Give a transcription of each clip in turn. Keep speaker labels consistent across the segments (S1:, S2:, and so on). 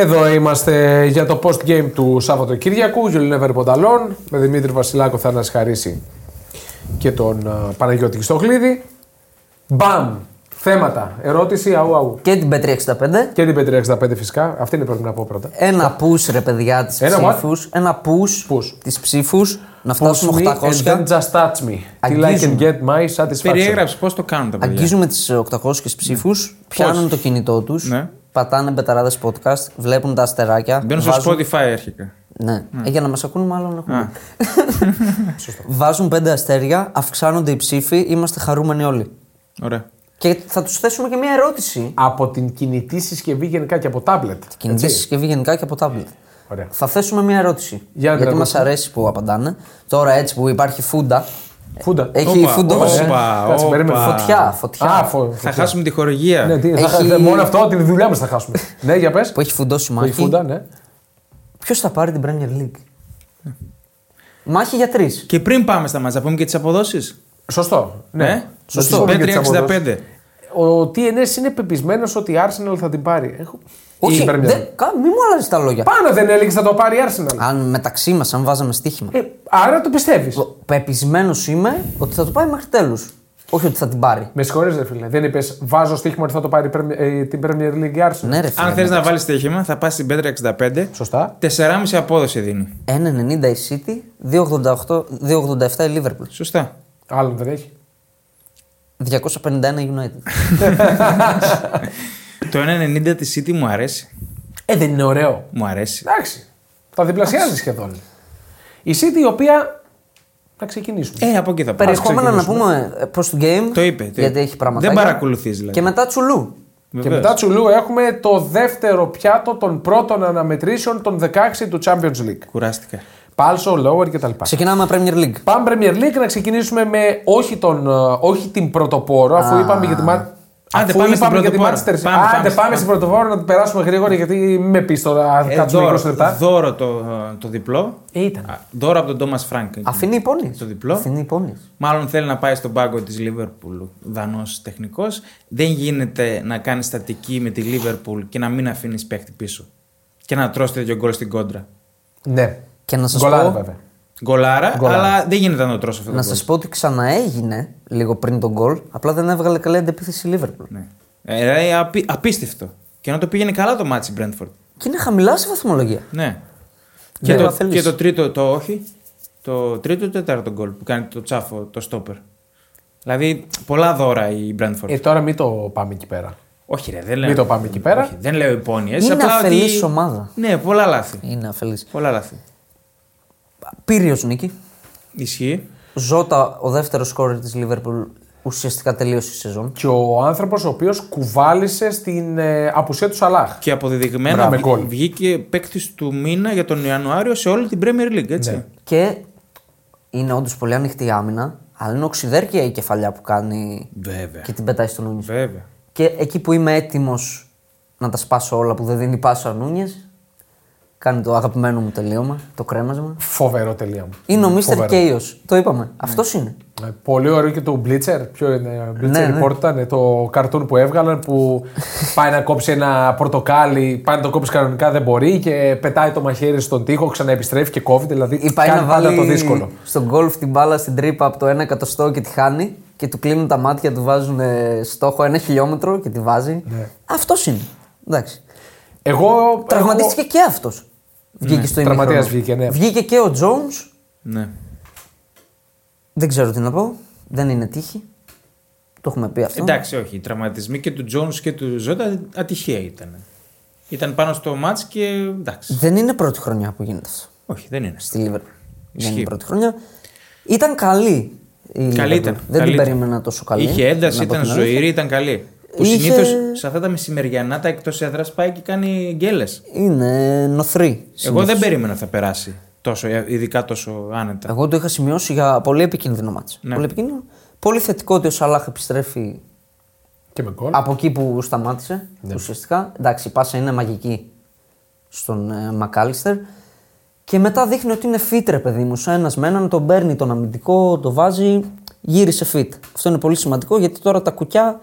S1: Εδώ είμαστε για το post game του Σαββατοκύριακου. Γιολινέβερ Πονταλόν με Δημήτρη Βασιλάκο, Θάνας Χαρίση και τον uh, Παναγιώτη Χριστογλίδη. Μπαμ! Θέματα. Ερώτηση, αού, αού.
S2: Και την Πέτρια 65.
S1: Και την Πέτρια 65 φυσικά. Αυτή είναι πρέπει να πω πρώτα.
S2: Ένα push ρε παιδιά της
S1: Ένα what?
S2: ψήφους. Ένα push,
S1: Push.
S2: της ψήφους. Να
S1: Push
S2: φτάσουμε
S1: me and
S2: 800.
S1: then just touch me. Till I can
S2: Αγγίζουμε.
S1: get my satisfaction.
S3: Περιέγραψε πώς το κάνουν τα παιδιά.
S2: Αγγίζουμε τις 800 ψήφους. Πιάνουν το κινητό τους.
S3: Ναι.
S2: Πατάνε μπεταράδες podcast. Βλέπουν τα αστεράκια.
S3: Μπαίνουν στο
S2: βάζουν-
S3: Spotify αρχικά.
S2: Ναι. Ε, για να μας ακούνε, μάλλον έχουμε. Βάζουν πέντε αστέρια, αυξάνονται οι ψήφοι, είμαστε χαρούμενοι όλοι.
S3: Ωραία.
S2: Και θα τους θέσουμε και μια ερώτηση.
S1: Από την κινητή συσκευή γενικά και από τάμπλετ.
S2: Κινητή
S1: έτσι;
S2: συσκευή γενικά και από tablet.
S1: Ωραία.
S2: Θα θέσουμε μια ερώτηση.
S1: Για να την
S2: γιατί μας
S1: ακούσουμε.
S2: αρέσει που απαντάνε. Τώρα έτσι που υπάρχει φούντα.
S1: Φούντα.
S2: Έχει
S3: Όπα,
S2: φουντώσει.
S3: όπα,
S1: Κάτσε,
S3: όπα.
S1: περίμενε.
S2: Φωτιά, φωτιά.
S1: Α, φω-
S3: Θα
S1: φωτιά.
S3: χάσουμε τη χορηγία.
S1: Ναι, τι, θα-
S2: Έχει-
S1: θα- μόνο αυτό, τη δουλειά μας θα χάσουμε. ναι, για πες.
S2: Που έχει φουντώσει
S1: Η
S2: μάχη.
S1: φούντα, ναι.
S2: Ποιος θα πάρει την Premier League; Μάχη για τρεις.
S3: Και πριν πάμε στα μάτσα, να πούμε και τις αποδόσεις.
S1: Σωστό. Ναι.
S3: Ναι.
S1: Σωστό.
S3: Σωστό.
S1: Και τις
S3: Πέτρια
S1: αποδόσεις.
S3: 65.
S1: Ο TNS είναι πεπισμένος ότι η Arsenal θα την πάρει. Έχω...
S2: Όχι,
S1: Η Premier
S2: δεν,
S1: League.
S2: κα- μη μου αλλάζεις τα λόγια.
S1: Πάνω δεν έλεγε θα το πάρει η Arsenal.
S2: Αν μεταξύ μας, αν βάζαμε στοίχημα.
S1: Ε, άρα το πιστεύεις.
S2: Πεπισμένος είμαι ότι θα το πάει μέχρι τέλους. Όχι ότι θα την πάρει.
S1: Με συγχωρείς ρε φίλε. Δεν είπες βάζω στοίχημα ότι θα το πάρει η Premier- ε, την Premier League η Arsenal.
S2: Ναι, ρε φίλε.
S3: Αν θες να βάλεις στοίχημα, θα πας στην Πέτρια 65.
S1: Σωστά.
S3: 4,5 απόδοση δίνει.
S2: 1,90 η City, 2,88 2,87 η Liverpool.
S3: Σωστά.
S1: Άλλον δεν έχει.
S2: 251 United.
S3: Το 1,90 της City μου αρέσει.
S1: Ε, δεν είναι ωραίο.
S3: Μου αρέσει.
S1: Εντάξει. Τα διπλασιάζει σχεδόν. Η City η οποία. Να ξεκινήσουμε.
S3: Ε, από εκεί θα πάμε.
S2: Περιεχόμενα να
S1: ξεκινήσουμε.
S2: πούμε προς του game.
S3: Το είπε, το
S2: γιατί
S3: είπε.
S2: έχει πράγματα.
S3: Δεν παρακολουθείς, δηλαδή.
S2: Και μετά τσουλού.
S1: Και
S3: Βεβαίως.
S1: μετά Τσουλού έχουμε το δεύτερο πιάτο των πρώτων αναμετρήσεων των 16 του Champions League.
S3: Κουράστηκα.
S1: Πάλσο, Lower κτλ.
S2: Ξεκινάμε με Premier League.
S1: Πάμε Premier League να ξεκινήσουμε με όχι, τον, ε, όχι την πρωτοπόρο, αφού
S2: Α.
S1: είπαμε για τη Μα-
S3: Άντε,
S1: αφού
S3: πάμε στην
S1: είπαμε για τη
S3: πρωτοπόρο.
S1: Manchester City.
S3: Πάμε,
S1: Άντε,
S3: πάμε,
S1: πάμε,
S3: πάμε.
S1: στην πρωτοπόρο να την περάσουμε γρήγορα γιατί μην με πει τώρα.
S3: Ε,
S1: κάτσουμε 20
S3: δώρο,
S1: λεπτά.
S3: δώρο το, το διπλό.
S1: Ε, ήταν.
S3: Α, Δώρο από τον Τόμα Φρανκ.
S2: Αφήνει υπόνοιε.
S3: Το διπλό.
S2: Αφήνει υπόνοιε.
S3: Μάλλον θέλει να πάει στον πάγκο της Λίβερπουλ Δανός τεχνικός. Δεν γίνεται να κάνει στατική με τη Λίβερπουλ και να μην αφήνεις παίχτη πίσω. Και να τρως τέτοιο γκολ στην κόντρα.
S1: Ναι.
S2: Και να σας
S1: Γκολάρα
S2: πω,
S1: βέβαια.
S3: Γκολάρα,
S1: Γκολάρα.
S3: αλλά δεν γίνεται να το τρως αυτό το
S2: να
S3: γκολ.
S2: σας πω ότι ξαναέγινε λίγο πριν τον γκολ. Απλά δεν έβγαλε καλή αντεπίθεση η Liverpool.
S3: Ναι. Ε, δηλαδή, απί- απίστευτο. Και να το πήγαινε καλά το ματς η Brentford.
S2: Και είναι χαμηλά στη βαθμολογία.
S3: Ναι.
S2: Ναι,
S3: Και, το,
S2: θέλεις.
S3: και το τρίτο, το όχι. Το τρίτο ή το τέταρτο γκολ που κάνει το τσάφο, το στόπερ. Δηλαδή, πολλά δώρα η Brentford.
S1: Ε, τώρα μην το πάμε εκεί πέρα.
S3: όχι, ρε, δεν λέω.
S1: Μην το πάμε εκεί πέρα.
S3: Όχι, δεν λέω υπόνοιες.
S2: Είναι αφελής ομάδα.
S3: Ναι, πολλά λάθη.
S2: Είναι αφελής.
S3: Πολλά λάθη.
S2: Πύριος νίκη.
S3: Ισχύει.
S2: Ζώτα, ο δεύτερος σκόρερ της Liverpool, ουσιαστικά τελείωσε η σεζόν.
S1: Και ο άνθρωπος ο οποίος κουβάλισε στην ε, απουσία του Σαλάχ.
S3: Και αποδεδειγμένα
S1: Μπράβο,
S3: βγ-
S1: γκολ.
S3: βγήκε παίκτης του μήνα για τον Ιανουάριο σε όλη την Premier League, έτσι.
S1: Ναι.
S2: Και είναι όντως πολύ ανοιχτή η άμυνα, αλλά είναι οξυδέρκεια η κεφαλιά που κάνει
S3: Βέβαια.
S2: και την πετάει στον Νούνιε.
S3: Βέβαια.
S2: Και εκεί που είμαι έτοιμος να τα σπάσω όλα που δεν δίνει πάσα ο Νούνιε, κάνει το αγαπημένο μου τελείωμα, το κρέμασμα.
S1: Φοβερό τελείωμα.
S2: Είναι ο Mr.
S1: Φοβερό.
S2: Chaos. Το είπαμε. Αυτός είναι.
S1: Ε, Πολύ ωραίο και το Blitzer. Ποιο είναι, Blitzer
S2: Ναι, ναι.
S1: Report ήταν το καρτούν που έβγαλαν που πάει να κόψει ένα πορτοκάλι, πάει να το κόψει κανονικά δεν μπορεί και πετάει το μαχαίρι στον τοίχο, ξαναεπιστρέφει και κόβει. Δηλαδή
S2: Ή πάει
S1: κάνει
S2: να
S1: πάντα
S2: βάλει
S1: το δύσκολο.
S2: στον γκολφ την μπάλα στην τρύπα από το 1 εκατοστό και τη χάνει και του κλείνουν τα μάτια, του βάζουν ε, στόχο ένα χιλιόμετρο και τη βάζει.
S1: Ναι.
S2: Αυτός είναι. Εντάξει.
S1: Εγώ.
S2: Τραυματίστηκε και αυτός. Βγήκε στο
S1: Τραυματίας
S2: ημίχρονος.
S1: βγήκε, ναι.
S2: Βγήκε και ο Jones.
S3: Ναι.
S2: Δεν ξέρω τι να πω. Δεν είναι τύχη. Το έχουμε πει αυτό.
S3: Εντάξει, όχι. Οι τραυματισμοί και του Jones και του Ζώτα ατυχία ήταν. Ήταν πάνω στο μάτς και εντάξει.
S2: Δεν είναι πρώτη χρονιά που γίνεται αυτό.
S3: Όχι, δεν είναι.
S2: Στη Liverpool. Δεν
S3: Ισχύει.
S2: είναι πρώτη χρονιά. Ήταν καλή. Η
S3: Καλή
S2: Liverpool.
S3: ήταν.
S2: Δεν
S3: καλή
S2: την
S3: ήταν.
S2: περίμενα τόσο καλή.
S3: Είχε ένταση,
S2: να πω
S3: ήταν
S2: την αλήθεια.
S3: ζωηρή, ήταν καλή. Που
S2: Είχε-
S3: συνήθως σε αυτά τα μεσημεριανά τα εκτός έδρας πάει και κάνει γκέλες.
S2: Είναι νοθρή.
S3: Εγώ δεν περίμενα θα περάσει τόσο, ειδικά τόσο άνετα.
S2: Εγώ το είχα σημειώσει για πολύ επικίνδυνο μάτς.
S3: Ναι.
S2: Πολύ επικίνδυνο. Πολύ θετικό ότι ο Σαλάχ επιστρέφει
S1: Και με γκολ.
S2: από εκεί που σταμάτησε.
S3: Ναι.
S2: Ουσιαστικά. Εντάξει, η πάσα είναι μαγική στον ε, Μακάλιστερ. Και μετά δείχνει ότι είναι fit, ρε παιδί μου. Σαν ένας με έναν τον παίρνει τον αμυντικό, το βάζει, γύρισε fit. Αυτό είναι πολύ σημαντικό γιατί τώρα τα κουκιά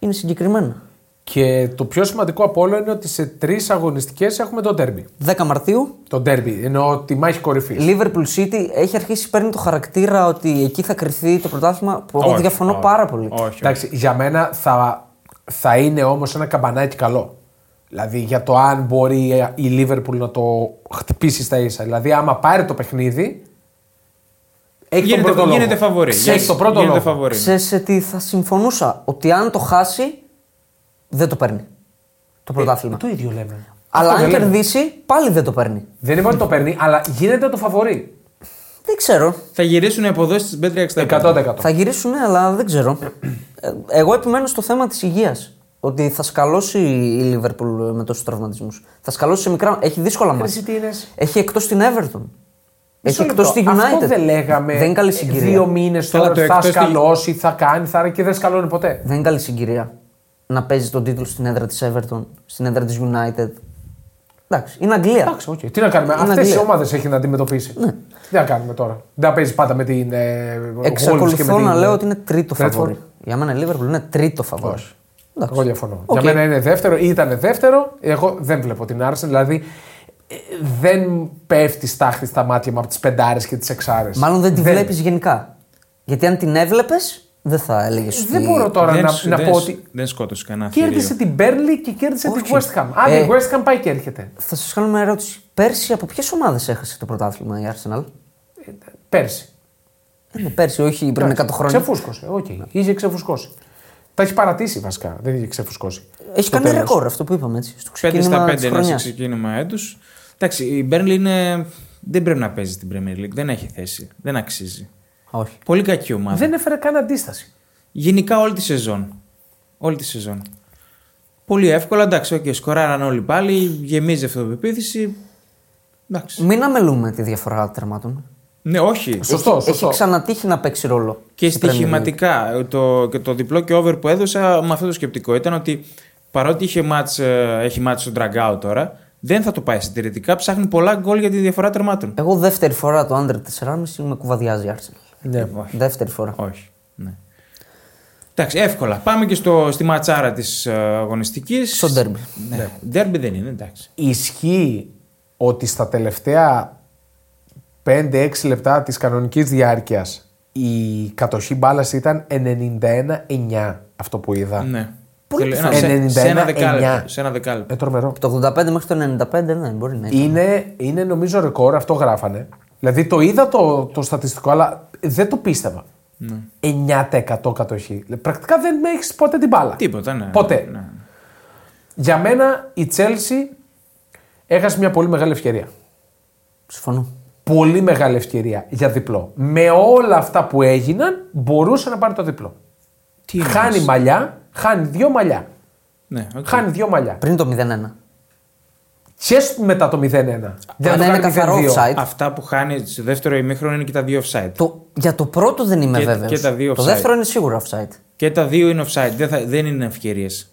S2: είναι συγκεκριμένα.
S1: Και το πιο σημαντικό από όλα είναι ότι σε τρεις αγωνιστικές έχουμε το ντέρμπι.
S2: 10 Μαρτίου,
S1: Το ντέρμπι, εννοώ τη μάχη κορυφής.
S2: Liverpool City έχει αρχίσει παίρνει το χαρακτήρα ότι εκεί θα κρυθεί το πρωτάθλημα που εγώ
S3: Όχι,
S2: διαφωνώ
S3: όχι,
S2: πάρα πολύ.
S3: Όχι, όχι.
S1: Εντάξει, για μένα θα, θα είναι όμως ένα καμπανάκι καλό. Δηλαδή για το αν μπορεί η Λίβερπουλ να το χτυπήσει στα ίσα. Δηλαδή, άμα πάρει το παιχνίδι. Έχει
S3: Γίνεται-
S1: τον πρώτο λόγο.
S3: γίνεται φαβορί.
S1: Έχει τον πρώτο
S3: Γίνεται
S1: λόγο.
S3: φαβορί.
S2: Ξέρεις σε τι θα συμφωνούσα; Ότι αν το χάσει, δεν το παίρνει. Το πρωτάθλημα.
S1: Το ίδιο λέμε.
S2: Αλλά
S1: Αυτό
S2: αν
S1: δεν λέμε.
S2: κερδίσει, πάλι δεν το παίρνει.
S1: Δεν είναι ότι το παίρνει, αλλά γίνεται το φαβορή.
S2: Δεν ξέρω.
S3: Θα γυρίσουν οι αποδόσεις της Bet365.
S1: 100%.
S2: Θα γυρίσουν, αλλά δεν ξέρω. Ε, Εγώ επιμένω στο θέμα της υγείας. Ότι θα σκαλώσει η Λίβερπουλ με τόσους τραυματισμούς. Θα σκαλώσει σε μικρά. Έχει δύσκολα μάτια.
S1: Εσύ τι είναι.
S2: Έχει εκτός την Everton. Έχει
S1: Μισό
S2: εκτός
S1: λεπτό.
S2: τη United.
S1: Αυτό δεν λέγαμε.
S2: Δεν είναι καλή συγκυρία.
S1: Δύο μήνες
S3: Καλά,
S1: τώρα
S3: το
S1: θα
S3: εκτός τη-
S1: σκαλώσει, θα κάνει, θα και δεν σκαλώνει ποτέ.
S2: Δεν είναι καλή συγκυρία να παίζει τον τίτλο στην έδρα της Everton, στην έδρα της United. Εντάξει, είναι Αγγλία.
S1: Εντάξει, οκ. Τι να κάνουμε.
S2: Είναι
S1: Αυτές οι
S2: Αγγλία.
S1: ομάδες έχει να αντιμετωπίσει. Τι να κάνουμε τώρα. Δεν θα παίζει πάντα με την. Ε, Wolves και
S2: Εξακολουθώ
S1: με
S2: να
S1: την,
S2: λέω
S1: ε,
S2: ότι είναι τρίτο
S1: Brentford.
S2: φαβόρι. Για μένα η Liverpool είναι τρίτο φαβόρι.
S1: Όχι.
S2: Εντάξει.
S1: Εγώ διαφωνώ.
S2: Οκ.
S1: Για μένα είναι δεύτερο ή ήταν δεύτερο. Εγώ δεν βλέπω την Arsenal. Δηλαδή ε, δεν πέφτει στάχτη στα μάτια μου από τις πεντάρες και τις εξάρες.
S2: Μάλλον δεν τη βλέπεις γενικά. Γιατί αν την έβλεπες, δεν θα έλεγες ότι.
S1: Δεν μπορώ τώρα
S3: δεν,
S1: να,
S3: σου-
S1: να
S3: δεν
S1: πω
S3: σου-
S1: ότι.
S3: Δεν σκότωσε κανένα
S1: Κέρδισε
S3: θηρίο.
S1: την Burnley και κέρδισε την
S2: Όχι.
S1: West Ham. Άντε,
S2: Ε.
S1: η West Ham πάει και έρχεται.
S2: Θα σας κάνω μια ερώτηση. Πέρσι από ποιες ομάδες έχασε το πρωτάθλημα η Arsenal;
S1: Πέρσι.
S2: Ε, ναι, πέρσι, όχι πριν 100 χρόνια.
S1: Ξεφούσκωσε. Οκ. Είχε ξεφουσκώσει. Τα έχει παρατήσει βασικά. Δεν είχε ξεφουσκώσει.
S2: Έχει
S1: Στο
S2: κάνει
S1: τέλος.
S2: ρεκόρ αυτό που είπαμε έτσι. Στο
S3: 5 στα
S2: ξεκίνημα
S3: 5
S2: της
S3: είναι σε
S2: χρονιάς.
S3: ξεκίνημα έτους. Εντάξει, η Burnley είναι... δεν πρέπει να παίζει στην Premier League. Δεν έχει θέση. Δεν αξίζει.
S2: Όχι.
S3: Πολύ κακή ομάδα.
S1: Δεν έφερε καν αντίσταση.
S3: Γενικά όλη τη σεζόν. Όλη τη σεζόν. Πολύ εύκολα, εντάξει, okay, σκοράραν όλοι πάλι, γεμίζει αυτοπεποίθηση. Εντάξει.
S2: Μην αμελούμε τη διαφορά τερμάτων.
S3: Ναι, όχι.
S1: Σωστό,
S2: Έχει
S1: σωστό.
S2: ξανατύχει να παίξει ρόλο.
S3: Και
S2: στην Premier League.
S3: στοιχηματικά. Το, και το διπλό και over που έδωσα με αυτό το σκεπτικό ήταν ότι παρότι είχε μάτς, ε, έχει μάτς στο drag out τώρα, δεν θα το πάει συντηρητικά. Ψάχνει πολλά γκολ για τη διαφορά τερμάτων.
S2: Εγώ δεύτερη φορά το under 4,5 με κουβαδιάζει η Arsenal.
S1: Ναι.
S3: Όχι.
S2: Δεύτερη φορά.
S3: Όχι. Ναι. Εντάξει, εύκολα. Πάμε και στο, στη ματσάρα της αγωνιστικής.
S2: Στο derby.
S3: Ναι. Derby δεν είναι, εντάξει.
S1: Ισχύει ότι στα τελευταία 5-6 λεπτά της κανονικής διάρκειας η κατοχή μπάλας ήταν 91-9 αυτό που είδα.
S3: Ναι.
S2: Πολύ
S3: Ένα-
S1: πιθανό.
S3: σε, σε ένα
S1: 91,
S3: δεκάλεπτο. Σε ένα δεκάλεπτο.
S1: Ε, τρομερό.
S2: Από το 85 μέχρι το 95, ναι, μπορεί να είναι.
S1: Είναι, είναι νομίζω ρεκόρ, αυτό γράφανε. Δηλαδή το είδα το, το στατιστικό, αλλά δεν το πίστευα.
S3: Ναι.
S1: 9% κατοχή. Πρακτικά δεν έχεις ποτέ την μπάλα.
S3: Τίποτα, ναι.
S1: Ποτέ.
S3: Ναι.
S1: Για μένα η Chelsea έχασε μια πολύ μεγάλη ευκαιρία.
S2: Συμφωνώ.
S1: Πολύ μεγάλη ευκαιρία για διπλό. Με όλα αυτά που έγιναν, μπορούσε να πάρει το διπλό.
S3: Τι εννοείς;
S1: χάνει μαλλιά, χάνει δύο μαλλιά.
S3: Ναι, οκ.
S1: Χάνει δύο μαλλιά.
S2: Πριν το 0-1.
S1: Και μετά το 0-1. Για να
S2: Αν
S1: το
S2: είναι
S1: κάνει
S2: καθαρό
S1: 0-2.
S2: offside.
S3: Αυτά που χάνει στο δεύτερο ημίχρονο είναι και τα δύο offside.
S2: Το, για το πρώτο δεν είμαι
S3: Και-
S2: βέβαιος.
S3: και τα δύο
S2: Το
S3: offside.
S2: δεύτερο είναι σίγουρα offside.
S3: Και τα δύο είναι offside. Δεν, θα, δεν είναι ευκαιρίες.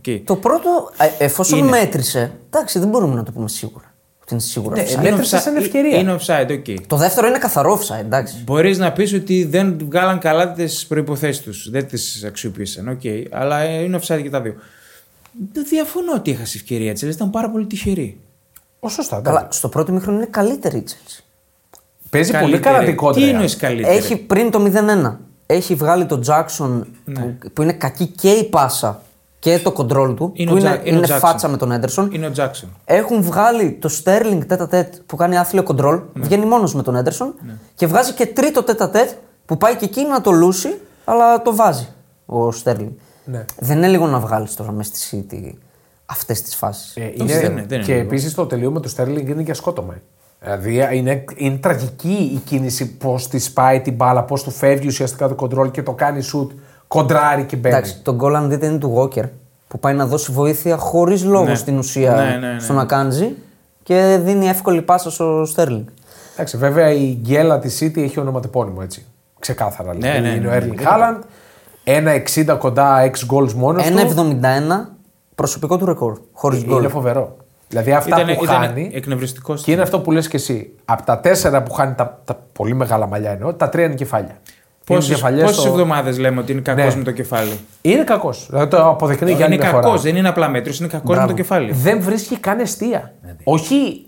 S3: Okay.
S2: Το πρώτο, ε, εφόσον
S3: Είναι.
S2: μέτρησε, εντάξει, δεν μπορούμε να το πούμε σίγουρα. Ότι είναι σίγουρα
S1: Ναι,
S2: offside.
S1: ναι. μέτρησε σαν ευκαιρία.
S3: Είναι offside, OK.
S2: Το δεύτερο είναι καθαρό offside, εντάξει.
S3: Μπορείς να πεις ότι δεν βγάλαν καλά τις προϋποθέσεις τους. Δεν τις αξιοποίησαν. Οκ. Αλλά ε, είναι offside και τα δύο. Δεν διαφωνώ ότι έχασες ευκαιρία τη. Ήταν πάρα πολύ τυχερή.
S1: Ω, σωστά.
S2: Καλά,
S1: εντάξει.
S2: στο πρώτο μήχρονο είναι καλύτερη η Chelsea.
S1: Παίζει πολύ
S3: Καλύτερη.
S1: καλά την κόντρα.
S3: Τι εννοείς καλύτερη;
S2: Έχει πριν το 0-1. Έχει βγάλει τον Jackson που, που είναι κακή και η πάσα και το control του.
S3: Είναι
S2: που
S3: ο
S2: είναι,
S3: Jack- είναι ο
S2: είναι
S3: Jackson.
S2: φάτσα με τον Έντερσον.
S3: Είναι ο Τζάξον.
S2: Έχουν βγάλει το Sterling τέτα τέτ που κάνει άθλιο control.
S3: Ναι.
S2: Βγαίνει μόνος με τον Έντερσον. Και βγάζει και τρίτο τέτα τέτ που πάει και εκεί να το λούσει, αλλά το βάζει ο Sterling.
S1: Ναι.
S2: Δεν είναι λίγο να βγάλεις τώρα μέσα στη City αυτές τις φάσεις.
S1: Ε,
S3: Όχι,
S1: είναι,
S3: δεν είναι, δεν είναι
S1: και
S3: λίγο.
S1: επίσης το τελείωμα του Στέρλινγκ είναι για σκότωμα. Δηλαδή είναι, είναι τραγική η κίνηση πώς τη πάει την μπάλα, πώς του φεύγει ουσιαστικά το κοντρόλ και το κάνει σουτ, κοντράρει και μπαίνει.
S2: Εντάξει, το γκολ αν δείτε είναι του Walker που πάει να δώσει βοήθεια χωρίς λόγο
S3: Ναι.
S2: στην ουσία
S3: Ναι, ναι, ναι.
S2: στον Ακάντζη και δίνει εύκολη πάσα στο Sterling.
S1: Εντάξει, βέβαια η γκέλα της City έχει ονοματεπώνυμο έτσι. Ξεκάθαρα.
S3: Ναι,
S1: δηλαδή.
S3: ναι,
S1: είναι
S3: ναι,
S1: ο
S3: ναι.
S1: Έρλινγκ Χάλαντ, ένα 60 κοντά 6 goals μόνος του.
S2: 1,71 προσωπικό του ρεκόρ. Χωρίς γκολ.
S1: Είναι φοβερό. Δηλαδή αυτά
S3: Ήταν,
S1: που
S3: ήταν
S1: χάνει.
S3: εκνευριστικός.
S1: Και είναι αυτό που λες και εσύ. Από τα τέσσερα που χάνει τα, τα πολύ μεγάλα μαλλιά εννοώ, τα τρία είναι κεφάλια.
S3: Πόσε
S1: διαφαλιές στο-
S3: εβδομάδες λέμε ότι είναι κακός
S1: Ναι.
S3: με το κεφάλι;
S1: Είναι κακός. Δηλαδή το αποδεικνύει για
S3: είναι
S1: άλλη μια φορά.
S3: κακό, δεν είναι απλά μέτριος, είναι κακός με
S1: Μπράβο.
S3: το κεφάλι.
S1: Δεν βρίσκει καν αιστεία. Όχι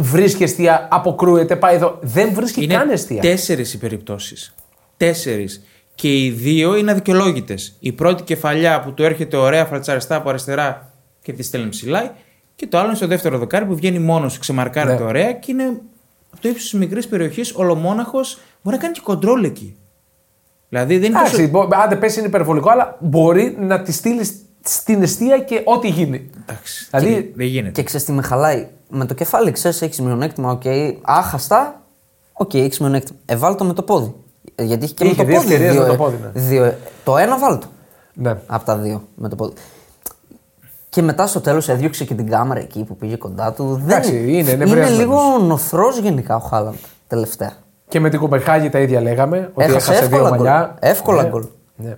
S1: βρίσκει αιστεία, αποκρούεται, πάει εδώ. Δεν βρίσκει
S3: Είναι
S1: καν αιστεία.
S3: τέσσερις οι περιπτώσεις. Τέσσερις. Και οι δύο είναι αδικαιολόγητες. Η πρώτη κεφαλιά που του έρχεται ωραία φαλτσαριστά από αριστερά και τη στέλνει ψηλά. Και το άλλο είναι στο δεύτερο δοκάρι που βγαίνει μόνος, ξεμαρκάρεται
S1: Ναι.
S3: ωραία και είναι από το ύψος της μικρής περιοχής, ολομόναχος. Μπορεί να κάνει και κοντρόλ εκεί. Δηλαδή δεν είναι τόσο.
S1: Εντάξει, μπο- άντε πέσει είναι υπερβολικό, αλλά μπορεί να τη στείλεις στην εστία και ό,τι γίνει.
S3: Εντάξει,
S1: Δηλαδή,
S3: δεν γίνεται.
S2: Και ξέρεις τι με χαλάει; Με το κεφάλι ξέρεις, έχεις μειονέκτημα, οκ. Άχαστα, OK, okay, έχεις μειονέκτημα. Ε, βάλ το με το πόδι. Ε, Γιατί έχει και
S1: Είχε
S2: με το
S1: δύο
S2: πόδι.
S1: ευκαιρίες
S2: δύο,
S1: με το
S2: ε,
S1: πόδι, ναι.
S2: δύο, ε, το ένα βάλ το.
S1: Ναι.
S2: Από τα δύο με το πόδι. Και μετά στο τέλος έδιωξε και την κάμερα εκεί που πήγε κοντά του.
S1: Εντάξει,
S2: Δεν...
S1: είναι, είναι
S2: είναι
S1: βρεσμένος.
S2: λίγο νωθρός γενικά ο Χάλαντ τελευταία.
S1: Και με την Κοπεχάγη τα ίδια λέγαμε. Ότι
S2: Έχασε
S1: έχασε δύο
S2: εύκολα γκολ.
S1: μαλλιά.
S2: Εύκολα
S1: Ναι,
S2: γκολ.
S1: ναι. Ε,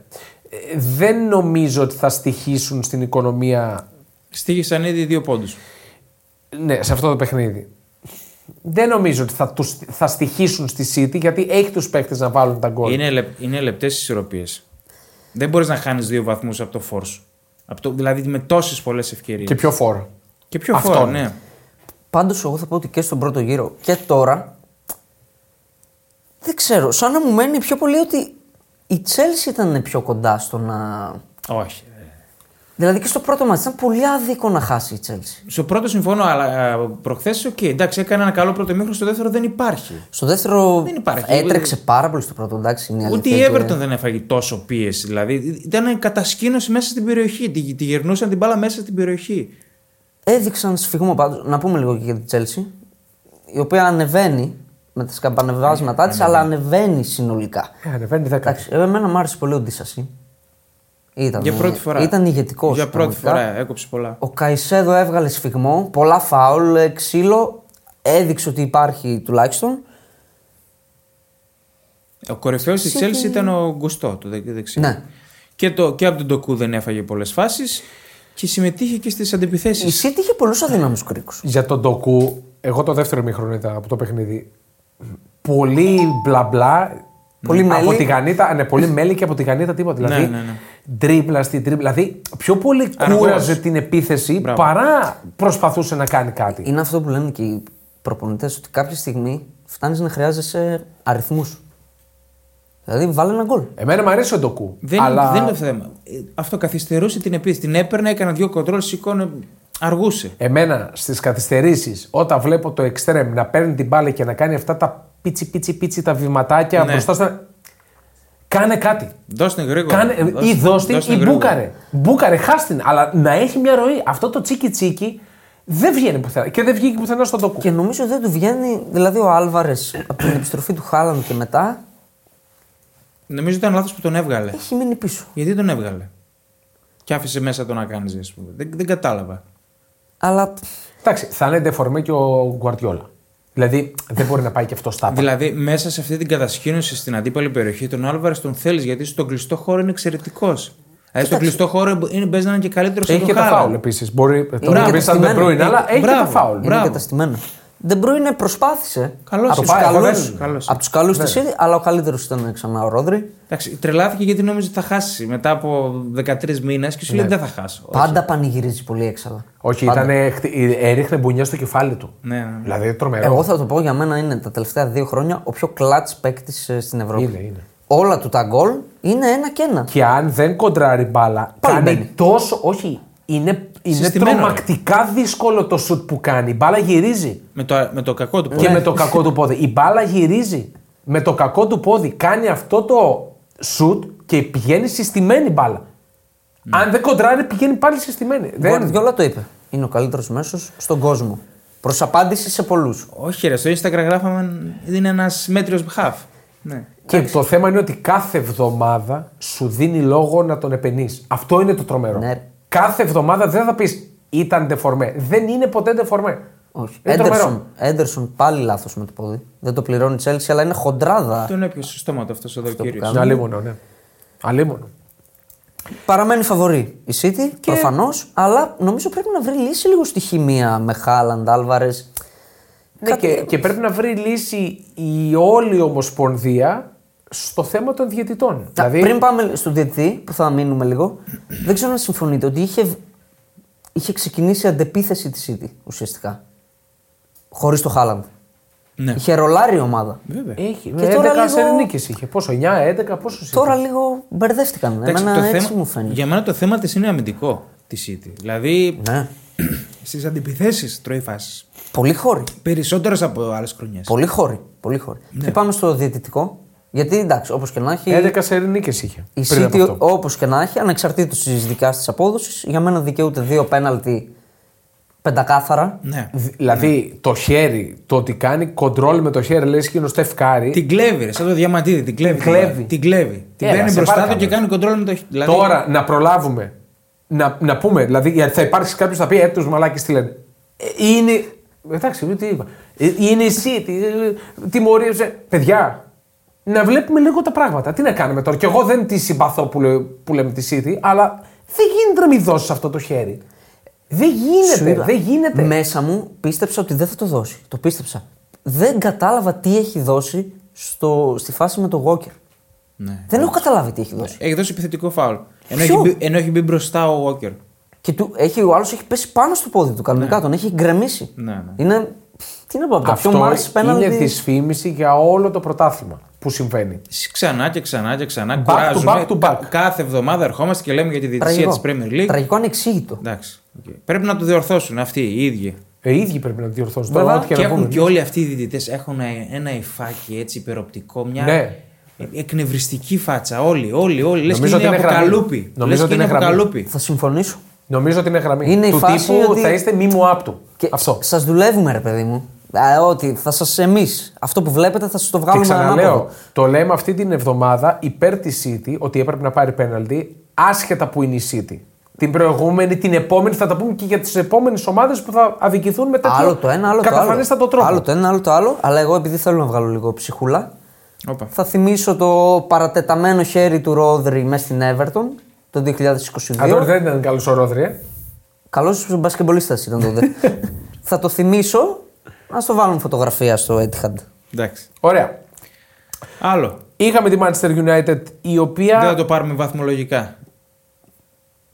S1: δεν νομίζω ότι θα στοιχήσουν στην οικονομία
S3: Στήγησαν ήδη δύο πόντους.
S1: ναι, σε αυτό το παιχνίδι. Δεν νομίζω ότι θα, τους, θα στοιχήσουν στη City γιατί έχει τους παίκτες να βάλουν τα γκολ.
S3: Είναι, λεπ, είναι λεπτές ισορροπίες. Δεν μπορείς να χάνεις δύο βαθμούς από το φόρ σου. Από το, δηλαδή με τόσες πολλές ευκαιρίες.
S1: Και πιο φόρο.
S3: Και πιο
S1: Αυτό
S3: φόρο,
S1: είναι.
S3: ναι.
S2: Πάντως, εγώ θα πω ότι και στον πρώτο γύρο και τώρα. Δεν ξέρω. Σαν να μου μένει πιο πολύ ότι η Chelsea ήταν πιο κοντά στο να.
S3: Όχι.
S2: Δηλαδή και στο πρώτο ματς ήταν πολύ άδικο να χάσει η Chelsea.
S3: Στο πρώτο συμφωνώ, αλλά προχθές, οκ, εντάξει, έκανε ένα καλό πρώτο ημίχρονο, στο δεύτερο δεν υπάρχει.
S2: Στο δεύτερο
S3: Δεν υπάρχει.
S2: έτρεξε πάρα πολύ στο πρώτο, εντάξει. Είναι
S3: Ούτε η
S2: αλήθεια
S3: Everton
S2: και-
S3: δεν έφαγε τόσο πίεση. Δηλαδή ήταν κατασκήνωση μέσα στην περιοχή. Τη, τη γυρνούσαν την μπάλα μέσα στην περιοχή.
S2: Έδειξαν σφυγμό πάντως. Να πούμε λίγο και για την Chelsea. Η οποία ανεβαίνει με τα σκαμπανεβάσματά της, αλλά ανεβαίνει συνολικά.
S1: Ε, ανεβαίνει 10.
S2: Εντάξει, εμένα μου άρεσε πολύ ο Ντίσαση. Ήταν,
S3: Για πρώτη φορά.
S2: Ήταν ηγετικός.
S3: Για πρώτη φορά έκοψε πολλά.
S2: Ο Καϊσέδο έβγαλε σφιγμό, πολλά φάουλ, ε, ξύλο. Έδειξε ότι υπάρχει τουλάχιστον.
S3: Ο κορυφαίος της
S2: City-
S3: Chelsea ήταν ο Γκουστό, το δεξί. δεξί.
S2: Ναι.
S3: Και, το, και από τον Τοκού δεν έφαγε πολλές φάσεις και συμμετείχε και στις
S2: Η
S3: αντιπιθέσεις.
S2: City είχε πολλούς αδύναμου κρίκου.
S1: Για τον Ντοκού, εγώ το δεύτερο ημίχρονο ήταν από το παιχνίδι. Πολύ μπλα μπλα.
S2: Πολύ
S1: από
S2: μέλι.
S1: τηγανίτα, ναι, πολύ μέλι και από τηγανίτα τίποτα. Δηλαδή,
S3: Ναι, ναι, ναι.
S1: ντρίπλα στη ντρίπλα. Δηλαδή, πιο πολύ
S3: Αργός.
S1: κούραζε την επίθεση
S3: Μπράβο.
S1: παρά προσπαθούσε να κάνει κάτι.
S2: Είναι αυτό που λένε και οι προπονητές, ότι κάποια στιγμή φτάνεις να χρειάζεσαι αριθμούς. Δηλαδή, βάλε ένα γκολ.
S1: Εμένα μου αρέσει ο Ντοκού.
S3: Δεν,
S1: αλλά...
S3: δεν είναι το θέμα. Ε, Αυτό καθυστερούσε την επίθεση. Την έπαιρνε, έκανε δύο κοντρόλ, σήκωνε. Αργούσε.
S1: Εμένα στις καθυστερήσεις, όταν βλέπω το εξτρέμ να παίρνει την μπάλα και να κάνει αυτά τα πίτσι πίτσι πίτσι τα βηματάκια
S3: Ναι.
S1: μπροστά στο. Κάνε κάτι.
S3: Δώσ' την γρήγορα.
S1: Κάνε, ή δώσ' την
S3: δώσ' την
S1: ή
S3: γρήγορα.
S1: μπούκαρε. Μπούκαρε, χάστην. Αλλά να έχει μια ροή. Αυτό το τσίκι τσίκι δεν βγαίνει πουθενά. Και δεν βγήκε πουθενά στον τοκού.
S2: Και νομίζω δεν του βγαίνει, δηλαδή ο Άλβαρες από την επιστροφή του Χάλαντ και μετά
S3: Νομίζω ήταν λάθος που τον έβγαλε.
S2: έχει μείνει πίσω.
S3: Γιατί τον έβγαλε; Και άφησε μέσα τον να κάνεις, ας πούμε. Δεν, δεν κατάλαβα.
S2: Αλλά
S1: Εντάξει, θα είναι ντεφορμέ και ο Γκουαρτιόλα. Δηλαδή δεν μπορεί να πάει και αυτό στα
S3: Δηλαδή, μέσα σε αυτή την κατασκήνωση στην αντίπαλη περιοχή, τον Άλβαρες τον θέλεις γιατί στον κλειστό χώρο είναι εξαιρετικός. Δηλαδή, στον κλειστό χώρο είναι, παίζει να είναι και καλύτερος από
S1: Έχει και
S3: τον
S1: τα
S3: Χάλαντ.
S1: φάουλ επίσης. Μπορεί το
S2: Είναι
S1: να πει σαν
S2: καταστημένο.
S1: δεν αλλά έχει και τα
S3: Μπράβο.
S1: φάουλ.
S2: είναι
S3: Μπράβο.
S2: καταστημένο. Δεν Μπρούινε προσπάθησε.
S3: Καλός
S2: από
S3: είναι.
S2: τους
S1: πάει,
S2: καλούς
S1: καλός,
S3: καλός.
S2: από τους καλούς
S1: Ναι.
S2: της City, αλλά ο καλύτερος ήταν ξανά ο Ρόδρυ.
S3: Εντάξει, τρελάθηκε γιατί νόμιζε ότι θα χάσει μετά από 13 μήνες και σου λέει δεν θα χάσω.
S2: Πάντα πανηγυρίζει πολύ έξαλα.
S1: Όχι,
S2: Πάντα.
S1: ήταν, έριχνε μπουνιά στο κεφάλι του.
S3: Ναι, ναι.
S1: Δηλαδή τρομερό.
S2: Εγώ θα το πω για μένα είναι τα τελευταία δύο χρόνια ο πιο κλατς παίκτης στην Ευρώπη.
S1: Είναι, είναι.
S2: Όλα του τα γκολ είναι ένα και ένα.
S1: Και αν δεν κοντράρει μπάλα,
S2: Πάλι
S1: κάνει
S2: μπαίνει.
S1: τόσο. Όχι, είναι, είναι
S3: Συστημένο,
S1: τρομακτικά δύσκολο το σουτ που κάνει. Η μπάλα γυρίζει.
S3: Με το, με το κακό του
S1: Και
S3: πόδι.
S1: με το κακό του πόδι. Η μπάλα γυρίζει. Με το κακό του πόδι κάνει αυτό το σουτ και πηγαίνει συστημένη μπάλα. Αν δεν κοντράρει, πηγαίνει πάλι συστημένη.
S2: Ο
S1: Δεν...
S2: Γκουαρδιόλα το είπε. Είναι ο καλύτερος μέσος στον κόσμο. Προς απάντηση σε πολλούς.
S3: Όχι, ρε, στο Instagram γράφαμε είναι ένας μέτριος χαφ. Ναι.
S1: Και το θέμα είναι ότι κάθε εβδομάδα σου δίνει λόγο να τον επενείς. Αυτό είναι το τρομερό.
S2: Ναι.
S1: Κάθε εβδομάδα δεν θα πεις ήταν ντεφορμέ. Δεν είναι ποτέ ντεφορμέ.
S2: Όχι.
S1: Είναι
S2: Έντερσον,
S1: τρομερό.
S2: Έντερσον πάλι λάθος με το πόδι. Δεν το πληρώνει η Chelsea, αλλά είναι χοντράδα.
S3: Τον έπιασε στο στόμα του αυτός εδώ ο
S2: που
S3: κύριο.
S2: κάνει.
S1: Αλίμονο, ναι. Αλίμονο.
S2: Παραμένει φαβορή η City, και... προφανώς, αλλά νομίζω πρέπει να βρει λύση λίγο στη χημεία με Χάλαντ, Άλβαρες.
S1: Ναι, και, και πρέπει να βρει λύση η όλη ομοσπονδία στο θέμα των διαιτητών.
S2: Να,
S1: δηλαδή,
S2: Πριν πάμε στον διαιτητή, που θα μείνουμε λίγο, δεν ξέρω αν συμφωνείτε ότι είχε, είχε ξεκινήσει αντεπίθεση της City ουσιαστικά. Χωρίς το Χάλαντ.
S3: Ναι.
S2: Είχε ρολάρει η ομάδα.
S3: Βέβαια.
S1: έχει.
S2: Και
S1: 11
S2: τώρα λίγο-
S1: νίκες είχε. Πόσο, 9, 11, πόσο είχε.
S2: Τώρα λίγο μπερδεύτηκαν.
S3: Εντάξει,
S2: Εμένα
S3: το
S2: έτσι
S3: θέμα-
S2: μου φαίνεται.
S3: Για μένα το θέμα της είναι αμυντικό της City. Δηλαδή
S2: Ναι.
S3: στις αντιπιθέσεις τρώει φάσεις.
S2: Πολύ χώροι.
S3: Περισσότερες από άλλες χρονιές.
S2: Πολύ χώροι. Πολύ χώροι.
S3: Ναι.
S2: Και πάμε στο διαιτητικό. Γιατί εντάξει, όπως και να έχει.
S1: 11 σερή νίκες είχε.
S2: Η
S1: πριν από
S2: City,
S1: αυτό.
S2: όπως και να έχει, ανεξαρτήτως της δικιά της απόδοσης, για μένα δικαιούται δύο πέναλτι πεντακάθαρα.
S3: Ναι.
S1: Δηλαδή το χέρι, το ότι κάνει κοντρόλ με το χέρι, λες και είναι ο Στεφ Κάρη.
S3: Την κλέβει, ρε, σαν το διαμαντίδι. Την κλέβει.
S1: κλέβει.
S3: Την κλέβει. Την
S1: Έλα,
S3: παίρνει
S1: σε
S3: μπροστά του
S1: παρακαλώ.
S3: και κάνει κοντρόλ με το χέρι. Δηλαδή,
S1: Τώρα να προλάβουμε να, να πούμε, δηλαδή γιατί θα υπάρξει κάποιος που θα πει Ε, του μαλάκι τι λένε. Ε, είναι. Εντάξει, τι είπα. Ε, είναι εσύ, τι, ε, τιμωρήσε. Παιδιά, να βλέπουμε λίγο τα πράγματα. Τι να κάνουμε τώρα. Και εγώ δεν τη συμπαθώ που, λέ- που λέμε τη City, αλλά δεν γίνεται να μην δώσεις αυτό το χέρι. Δεν
S2: Σου
S1: γίνεται.
S2: είπα,
S1: Δεν γίνεται.
S2: Μέσα μου πίστεψα ότι δεν θα το δώσει. Το πίστεψα. Δεν κατάλαβα τι έχει δώσει στο, στη φάση με τον Walker.
S3: Ναι.
S2: Δεν έχω καταλάβει τι έχει δώσει.
S3: Έχει δώσει επιθετικό φάουλ. Ενώ
S2: Ποιο;
S3: έχει, μπει, ενώ έχει μπει μπροστά ο Walker.
S2: Και του, έχει, ο άλλος έχει πέσει πάνω στο πόδι του κανονικά, τον έχει γκρεμίσει.
S3: Ναι, ναι.
S2: Είναι. Τι να πω, από τα πιο
S1: Αυτό
S2: μάτς πέναλτι.
S1: είναι δυσφήμιση για όλο το πρωτάθλημα που συμβαίνει.
S3: Ξανά και ξανά και ξανά.
S1: Back to
S3: κουράζουμε.
S1: back to back.
S3: Κάθε εβδομάδα ερχόμαστε και λέμε για τη διαιτησία της Premier League.
S2: Τραγικό ανεξήγητο.
S3: Εντάξει. οκ. Πρέπει να το διορθώσουν αυτοί οι ίδιοι.
S1: Ε, οι ίδιοι πρέπει να διορθώσουν.
S2: Βέβαια,
S1: Τώρα, ό,τι
S3: Και,
S1: και να
S3: έχουν
S1: πούμε.
S3: και όλοι αυτοί οι διαιτητές έχουν ένα υφάκι έτσι υπεροπτικό, μια
S1: Ναι.
S3: εκνευριστική φάτσα. Όλοι, όλοι, όλοι. Λες και
S1: Νομίζω
S3: είναι
S1: ότι
S3: από
S1: είναι γραμμή.
S3: καλούπι.
S1: Νομίζω
S3: Λες
S1: ότι
S3: και είναι
S1: είναι
S3: από
S1: γραμμή.
S3: καλούπι.
S2: Θα συμφωνήσω.
S1: Νομίζω ότι είναι γραμμή.
S2: Είναι η
S1: του
S2: φάση
S1: τύπου
S2: ότι-
S1: θα είστε μη μου άπτου.
S2: Και
S1: Αυτό.
S2: Σας δουλεύουμε, ρε παιδί μου. Α, ότι θα σας εμείς. Αυτό που βλέπετε θα σας το
S1: Και
S2: βγάλουμε
S1: ξαναλέω,
S2: ανάποδο.
S1: το λέμε αυτή την εβδομάδα υπέρ της City ότι έπρεπε να πάρει πέναλτι άσχετα που είναι η City. Την προηγούμενη, την επόμενη, θα τα πούμε και για τις επόμενες ομάδες που θα αδικηθούν με τέτοιο
S2: Άλλο το ένα, άλλο το άλλο.
S1: καταφανίστατο τρόπο.
S2: Άλλο το ένα, άλλο το άλλο. Αλλά εγώ επειδή θέλω να βγάλω λίγο ψυχούλα,
S3: Όπα.
S2: θα θυμίσω το παρατεταμένο χέρι του Ρόδρυ μέσα στην Everton το 2022.
S1: Α, τώρα δεν ήταν καλός ο Ρόδρυ, ε.
S2: Καλός μπασκεμπολίστας ήταν τότε. θα το θυμίσω. Να το βάλουμε φωτογραφία στο Etihad.
S3: Εντάξει.
S1: Ωραία.
S3: Άλλο.
S1: Είχαμε τη Manchester United η οποία.
S3: Δεν θα το πάρουμε βαθμολογικά.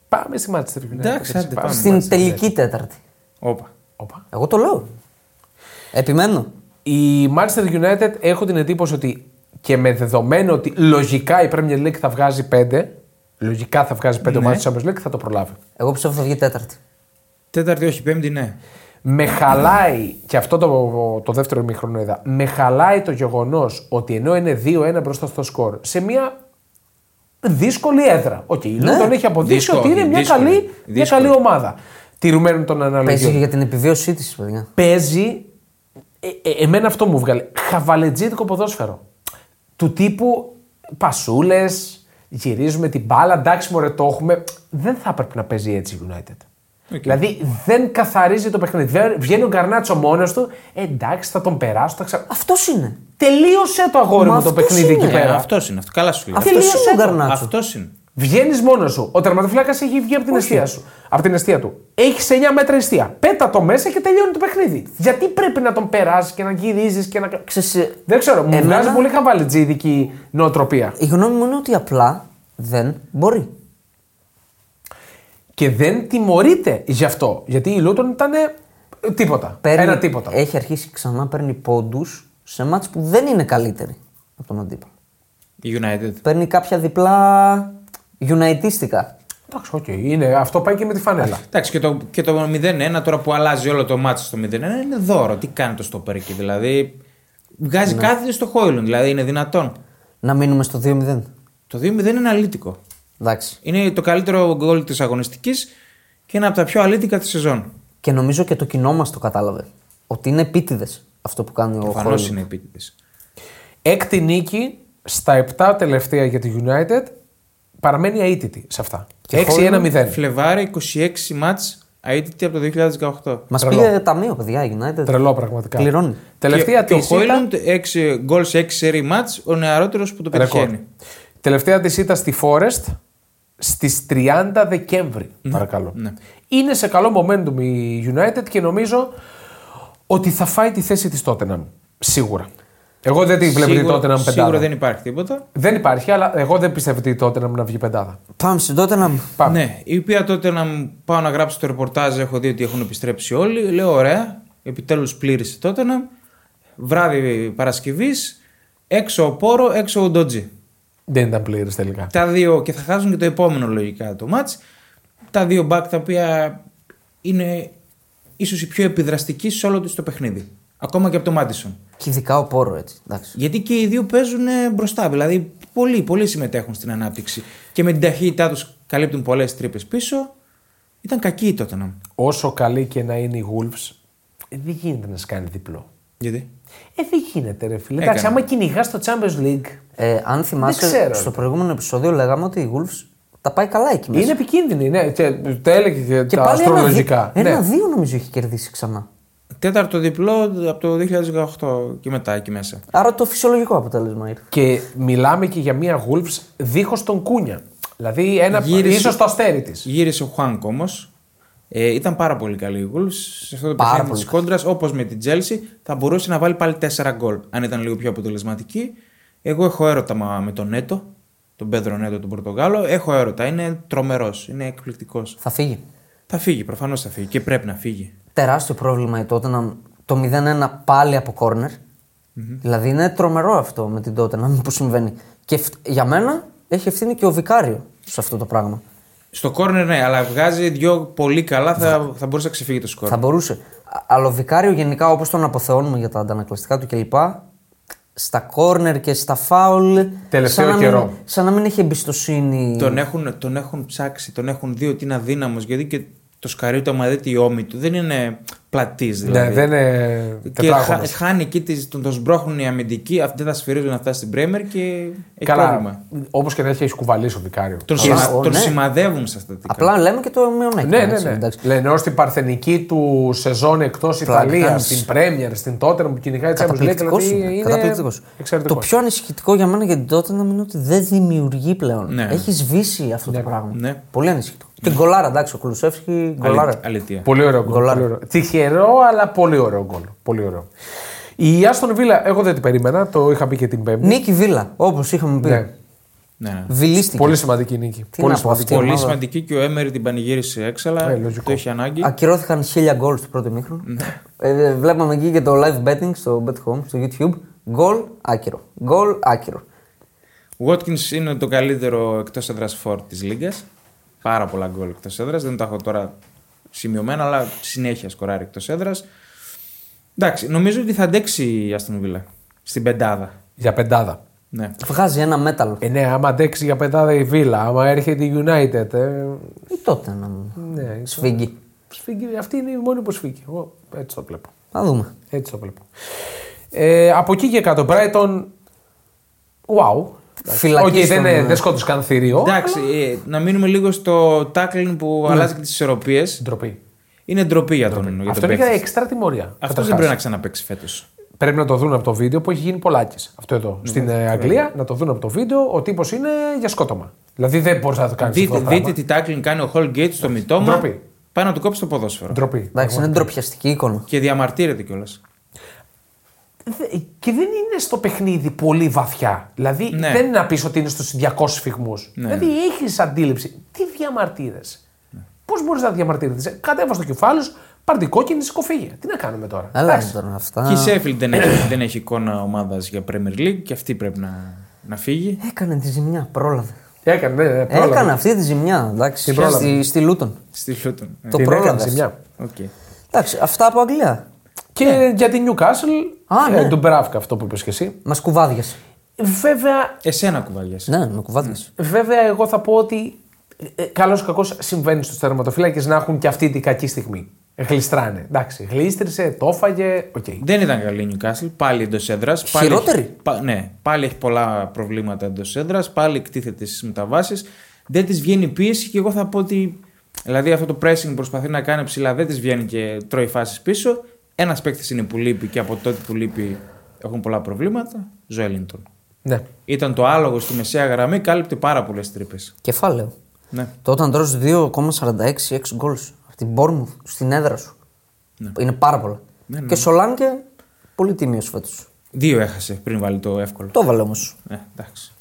S1: Πάμε στη Manchester United.
S3: Εντάξει,
S1: έτσι,
S3: άντε, πάμε.
S1: στη
S2: Στην
S1: Manchester
S2: τελική τέταρτη.
S3: Όπα.
S1: Όπα.
S2: Εγώ το λέω. Επιμένω.
S1: Η Manchester United έχω την εντύπωση ότι και με δεδομένο ότι λογικά η Premier League θα βγάζει 5, λογικά θα βγάζει 5
S3: Ναι.
S1: ομάδες της Champions League, θα το προλάβει.
S2: Εγώ πιστεύω θα βγει τέταρτη.
S3: Τέταρτη, όχι, πέμπτη, ναι.
S1: Με χαλάει, και αυτό το, το δεύτερο ημίχρονο είδα, με χαλάει το γεγονός ότι ενώ είναι 2-1 μπροστά στο σκορ, σε μια δύσκολη έδρα. Οκ, η
S2: Ναι.
S1: Luton έχει αποδείξει
S3: Δύσκολη,
S1: ότι είναι μια
S3: δύσκολη,
S1: καλή, μια
S3: δύσκολη.
S1: καλή ομάδα. Τηρουμένων των
S2: Παίζει
S1: αναλογιών.
S2: για την επιβίωσή της, παιδιά.
S1: παίζει. Ε, ε, εμένα αυτό μου βγάλε. Χαβαλετζίδικο ποδόσφαιρο. Του τύπου πασούλες, γυρίζουμε την μπάλα. Εντάξει, μωρέ, το έχουμε. Δεν θα έπρεπε να παίζει έτσι η United. Δηλαδή δεν καθαρίζει το παιχνίδι. Δεν- Βγαίνει ο Γκαρνάτσο μόνος του. Ε, εντάξει, θα τον περάσω. Θα ξα...
S2: Αυτός είναι.
S1: Τελείωσε το αγόρι
S2: Μα
S1: μου το
S2: αυτός
S1: παιχνίδι
S2: είναι.
S1: εκεί πέρα.
S3: Αυτός είναι. Αυτό. Καλά σου λέει.
S2: Αυτός
S1: τελείωσε
S2: είναι ο
S1: το.
S2: Γκαρνάτσο.
S3: Αυτός είναι.
S1: Βγαίνεις μόνος σου. Ο τερματοφύλακα έχει βγει από την αιστεία σου. Από την αιστεία του. Έχεις 9 μέτρα αιστεία. Πέτα το μέσα και τελειώνει το παιχνίδι. Γιατί πρέπει να τον περάσεις και να γυρίζεις και να.
S2: Ξέρεις, ε,
S1: Δεν ξέρω, μου
S2: εμένα-
S1: βγάζει πολύ χαβαλιτζίδικη νοοτροπία.
S2: Η γνώμη μου είναι ότι απλά δεν μπορεί.
S1: Και δεν τιμωρείται γι' αυτό. Γιατί η Λούτον ήταν ε, τίποτα.
S2: Παίρνει-
S1: Ένα τίποτα.
S2: Έχει αρχίσει ξανά παίρνει πόντους σε ματς που δεν είναι καλύτερη από τον αντίπαλο.
S3: Η United.
S2: Παίρνει κάποια διπλά Unitedιστικά.
S1: Εντάξει, οκ. Είναι, αυτό πάει και με τη φανέλα.
S3: Εντάξει, και το, και το 0-1 τώρα που αλλάζει όλο το ματς στο 0-1 είναι δώρο. Τι κάνει το στόπερ εκεί, δηλαδή. Βγάζει
S2: Ναι.
S3: κάθεται στο Χόιλουν, δηλαδή είναι δυνατόν.
S2: Να μείνουμε στο 2-0.
S3: Το 2-0 είναι αλήτικο.
S2: Εντάξει.
S3: Είναι το καλύτερο γκολ της αγωνιστικής και ένα από τα πιο αλήτικα της σεζόν.
S2: Και νομίζω και το κοινό μας το κατάλαβε. Ότι είναι επίτηδες αυτό που κάνει ο
S3: Προφανώς
S2: Χόιλουντ.
S3: είναι επίτηδες.
S1: Έκτη νίκη στα 7 τελευταία για τη United παραμένει αίτητη σε αυτά.
S2: Και
S1: 6-1-0.
S3: Φλεβάρι 26 μάτς αίτητη από το 2018.
S2: Μας
S1: Τρελό.
S2: πήγε ταμείο, παιδιά, η United.
S1: Τρελό πραγματικά.
S2: Κληρώνει.
S1: Τελευταία
S3: και, και ο
S1: της ήταν-
S3: Χόιλουντ 6 γκολ σε 6 σερή μάτς, ο νεαρότερος που το
S1: Ρεκόρ.
S3: πετυχαίνει.
S1: Τελευταία της ήταν στη Forest στις 30 Δεκέμβρη. Παρακαλώ.
S3: ναι.
S1: Είναι σε καλό momentum η United και νομίζω ότι θα φάει τη θέση της Tottenham. Σίγουρα. Εγώ δεν τη βλέπω τη
S3: Σίγουρα-
S1: τότε να μου πεντάδα.
S3: Σίγουρα δεν υπάρχει τίποτα.
S1: Δεν υπάρχει, αλλά εγώ δεν πιστεύω ότι τότε να μου να βγει πεντάδα.
S2: Πάμε στην τότε να.
S1: Πάμε.
S3: Ναι, η οποία τότε να μου πάω να γράψω το ρεπορτάζ, έχω δει ότι έχουν επιστρέψει όλοι. Λέω ωραία, επιτέλους πλήρησε τότε να. Βράδυ Παρασκευής, έξω ο Πόρο, έξω ο Ντότζι.
S1: Δεν ήταν πλήρε τελικά.
S3: Τα δύο, και θα χάσουν και το επόμενο λογικά το μάτς. Τα δύο μπακ τα οποία είναι ίσως οι πιο επιδραστικοί σε όλο τους το παιχνίδι. Ακόμα και από το Μάντισον.
S2: Και ειδικά ο Πόρο έτσι. Εντάξει.
S3: Γιατί και οι δύο παίζουν ε, μπροστά. Δηλαδή, πολλοί, πολλοί συμμετέχουν στην ανάπτυξη. Και με την ταχύτητά τους καλύπτουν πολλές τρύπες πίσω. Ήταν κακή η τότε
S1: Όσο καλή και να είναι η Wolves, ε, δεν γίνεται να σε κάνει διπλό.
S3: Γιατί;
S1: Ε, δεν γίνεται, ρε φίλε.
S3: Έκανε.
S1: Εντάξει, άμα κυνηγάς το Champions League,
S2: Ε, αν θυμάσαι,
S1: ξέρω.
S2: στο προηγούμενο επεισόδιο λέγαμε ότι η Wolves τα πάει καλά εκεί μέσα.
S1: είναι επικίνδυνη, ναι. Και, το έλεγε και,
S2: και
S1: τα
S2: πάλι
S1: αστρολογικά.
S2: ένα,
S1: ναι.
S2: δύο νομίζω έχει κερδίσει ξανά.
S3: Τέταρτο διπλό από το 2018 και μετά εκεί μέσα.
S2: Άρα το φυσιολογικό αποτέλεσμα ήρθε.
S1: Και μιλάμε και για μια Wolves δίχως τον Κούνια. Δηλαδή, ένα,
S3: Γύρισε-
S1: ίσως το αστέρι της.
S3: Γύρισε ο Χουάνγκ όμως. Ε, ήταν πάρα πολύ καλή η Wolves. Σε αυτό το
S2: Πάρα
S3: παιχνίδι
S2: πολύ
S3: τη κόντρας, όπως με την Chelsea, θα μπορούσε να βάλει πάλι 4 γκολ. Αν ήταν λίγο πιο αποτελεσματική. Εγώ έχω έρωτα μα- με τον Νέτο, τον Πέδρο Νέτο, τον Πορτογάλο. Έχω έρωτα. Είναι τρομερός. Είναι εκπληκτικός.
S2: Θα φύγει.
S3: Θα φύγει, προφανώς θα φύγει και πρέπει να φύγει.
S2: Τεράστιο πρόβλημα η Tottenham. Το 0-1 πάλι από corner. Δηλαδή είναι τρομερό αυτό με την Tottenham που συμβαίνει. Και ευ- για μένα έχει ευθύνη και ο Βικάριο σε αυτό το πράγμα.
S3: Στο κόρνερ ναι, αλλά βγάζει δυο πολύ καλά, θα, θα μπορούσε να ξεφύγει το σκορ.
S2: Θα μπορούσε. Α- Αλλά ο Βικάριο γενικά όπως τον αποθεώνουμε για τα αντανακλαστικά του κλπ. Στα κόρνερ και στα φάουλ.
S1: Τελευταίο
S2: σαν να
S1: καιρό.
S2: Μην, σαν να μην έχει εμπιστοσύνη.
S3: Τον έχουν, τον έχουν ψάξει, τον έχουν δει ότι είναι αδύναμος γιατί και το σκαρί του, άμα δείτε η ώμη του, δεν είναι πλατής δηλαδή.
S1: Ναι, δεν είναι
S3: Και
S1: τετράγωνος.
S3: χα, χάνει εκεί, τις- τον, τον σμπρώχνουν οι αμυντικοί, αυτοί δεν θα σφυρίζουν να φτάσει στην Πρέμερ και έχει
S1: Καλά,
S3: πρόβλημα.
S1: όπως και να έχει, έχεις κουβαλήσει ο Βικάριο.
S3: Τον,
S2: Αλλά,
S3: σημα-
S2: ο,
S3: τον
S2: ναι.
S3: σημαδεύουν στα στατικά.
S2: Απλά λέμε και το μειονέκτημα.
S1: Ναι, ναι,
S2: έτσι,
S1: ναι.
S2: εντάξει.
S1: Λένε ως την παρθενική του σεζόν εκτός Ιταλίας,
S2: κάνεις.
S1: στην Πρέμιερ, στην Τότερ που κυνηγάει τη Champions League.
S2: Καταπληκτικός
S1: Δηλαδή
S2: είναι.
S1: είναι
S2: Καταπληκτικός. Το
S1: εξαιρετικό.
S2: πιο ανησυχητικό για μένα για την τότε είναι ότι δεν δημιουργεί πλέον.
S3: Ναι.
S2: Έχει σβήσει αυτό το πράγμα.
S3: Ναι.
S2: Πολύ ανησυχητικό. Και γκολάρα, εντάξει, ο Κουλουσεύσκι γκολάρα.
S3: Αλήθεια.
S1: Πολύ ωραίο γκολ.
S2: Γκολάρα.
S1: πολύ ωραίο. Τυχερό, αλλά πολύ ωραίο γκολ. Πολύ ωραίο. Η Άστον Βίλα, εγώ δεν την περίμενα, το είχα πει και την Πέμπτη.
S2: Νίκη Βίλα, όπως είχαμε πει.
S1: Ναι.
S3: Ναι, ναι.
S2: Βιλίστηκε.
S1: Πολύ σημαντική νίκη.
S2: Τι
S1: πολύ
S2: να πω,
S1: σημαντική.
S2: αυτή η
S3: Πολύ
S2: ομάδα.
S3: σημαντική και ο Έμερι την πανηγύρισε έξαλα.
S1: Ε, λογικό.
S3: το έχει ανάγκη.
S2: Ακυρώθηκαν χίλια γκολ στο πρώτο μήχρονο.
S1: Ναι.
S2: Ε, βλέπαμε εκεί και το live betting στο Bet Home, στο YouTube. Γκολ άκυρο. Γκολ άκυρο.
S3: Ο Watkins είναι το καλύτερο εκτός έδρας φόρ της Λίγκας. Πάρα πολλά γκολ εκτός έδρας. Δεν τα έχω τώρα σημειωμένα, αλλά συνέχεια σκοράρει εκτός έδρας. Εντάξει, νομίζω ότι θα αντέξει η Aston Villa στην πεντάδα.
S1: Για πεντάδα.
S3: Ναι.
S2: Βγάζει ένα μέταλλο.
S1: Ε, ναι, άμα αντέξει για πεντάδα η Βίλα, άμα έρχεται η United. Ε,
S2: Ή τότε να μου
S1: ναι,
S2: σφίγγει.
S1: σφίγγει, αυτή είναι η μόνη που σφίγγει. Εγώ έτσι το βλέπω.
S2: Να δούμε.
S1: Έτσι το βλέπω. Ε, από εκεί και κάτω, Brighton. Wow.
S2: Φυλακή
S1: Οκ, δεν,
S2: στον-
S1: είναι- δεν σκότωσε καν θηρίο.
S3: Εντάξει, ε, να μείνουμε λίγο στο tackling που αλλάζει και τις ισορροπίες.
S1: Ντροπή.
S3: Είναι ντροπή για τον, για
S1: Αυτό
S3: τον
S1: είναι για
S3: παίκτη.
S1: εξτρά τιμωρία.
S3: Αυτό δεν
S1: καταρχάς.
S3: πρέπει να ξαναπαίξει φέτος.
S1: Πρέπει να το δουν από το βίντεο που έχει γίνει πολλάκις. Αυτό εδώ. Στην ε, Αγγλία να το δουν από το βίντεο. Ο τύπος είναι για σκότωμα. Δηλαδή δεν μπορείς να το κάνεις
S3: Δείτε,
S1: αυτό. το
S3: δείτε τι tackling κάνει ο Holgate στον Μιτόμα.
S1: Ντροπή.
S3: Πάει να του κόψει το ποδόσφαιρο.
S1: Ντροπή.
S2: Εντάξει, είναι ντροπιαστική εικόνα.
S3: Και διαμαρτύρεται κιόλας.
S1: Δε- Και δεν είναι στο παιχνίδι πολύ βαθιά. Δηλαδή
S3: Ναι.
S1: δεν είναι να πεις ότι είναι στους 200 σφυγμούς. Δηλαδή έχεις αντίληψη. Τι διαμαρτύρεσαι; Πώς μπορείς να διαμαρτύρεσαι; Κατέβασ' το κεφάλι σου, πάρ την κόκκινη, σήκω φύγε. Τι να κάνουμε τώρα;
S2: Έλα
S1: Εντάξει.
S2: τώρα αυτά.
S3: Και η Sheffield δεν έχει, δεν έχει εικόνα ομάδας για Premier League και αυτή πρέπει να, να φύγει.
S2: Έκανε τη ζημιά, πρόλαβε.
S1: Έκανε, ναι, ναι, πρόλαβε.
S2: Έκανε αυτή τη ζημιά. Εντάξει,
S1: Την πρόλαβε.
S2: στη, στη Λούτον.
S3: Στη Luton. Ε,
S2: Το
S1: Την
S2: πρόλαβες.
S1: έκανε ζημιά.
S3: οκ.
S2: Εντάξει, αυτά από Αγγλία.
S1: Και για την Newcastle,
S2: Α, ναι.
S1: ε, Ντούμπραβκα αυτό που είπες και εσύ.
S2: Μας κουβάδιασε.
S1: Βέβαια,
S3: Εσένα κουβάδιασε.
S2: Ναι, με κουβάδιασε.
S1: βέβαια εγώ θα πω ότι ε, καλός ή κακός συμβαίνει στους τερματοφύλακες να έχουν και αυτή την κακή στιγμή. Γλιστράνε. Εντάξει, γλίστρησε, το έφαγε. Οκ.
S3: Δεν ήταν καλή η Newcastle, πάλι εντός έδρας.
S2: Χειρότερη;
S3: ναι, πάλι έχει πολλά προβλήματα εντός έδρας, πάλι εκτίθεται στις μεταβάσεις. Δεν της βγαίνει πίεση και εγώ θα πω ότι. Δηλαδή αυτό το pressing που προσπαθεί να κάνει ψηλά δεν της βγαίνει και τρώει φάσεις πίσω. Ένας παίκτης είναι που λείπει και από τότε που λείπει έχουν πολλά προβλήματα. Ζοελίντον.
S1: Ναι.
S3: Ήταν το άλογο στη μεσαία γραμμή, κάλυπτε πάρα πολλές τρύπες.
S2: Κεφάλαιο.
S3: Ναι.
S2: Το όταν τρως 2,46 6 γκολ από την Bournemouth στην έδρα σου. Είναι πάρα πολλά. Και Σολάνκε πολύ τίμιος φέτος.
S3: Δύο έχασε πριν βάλει το εύκολο.
S2: Το έβαλε όμως.
S3: Ε, εντάξει.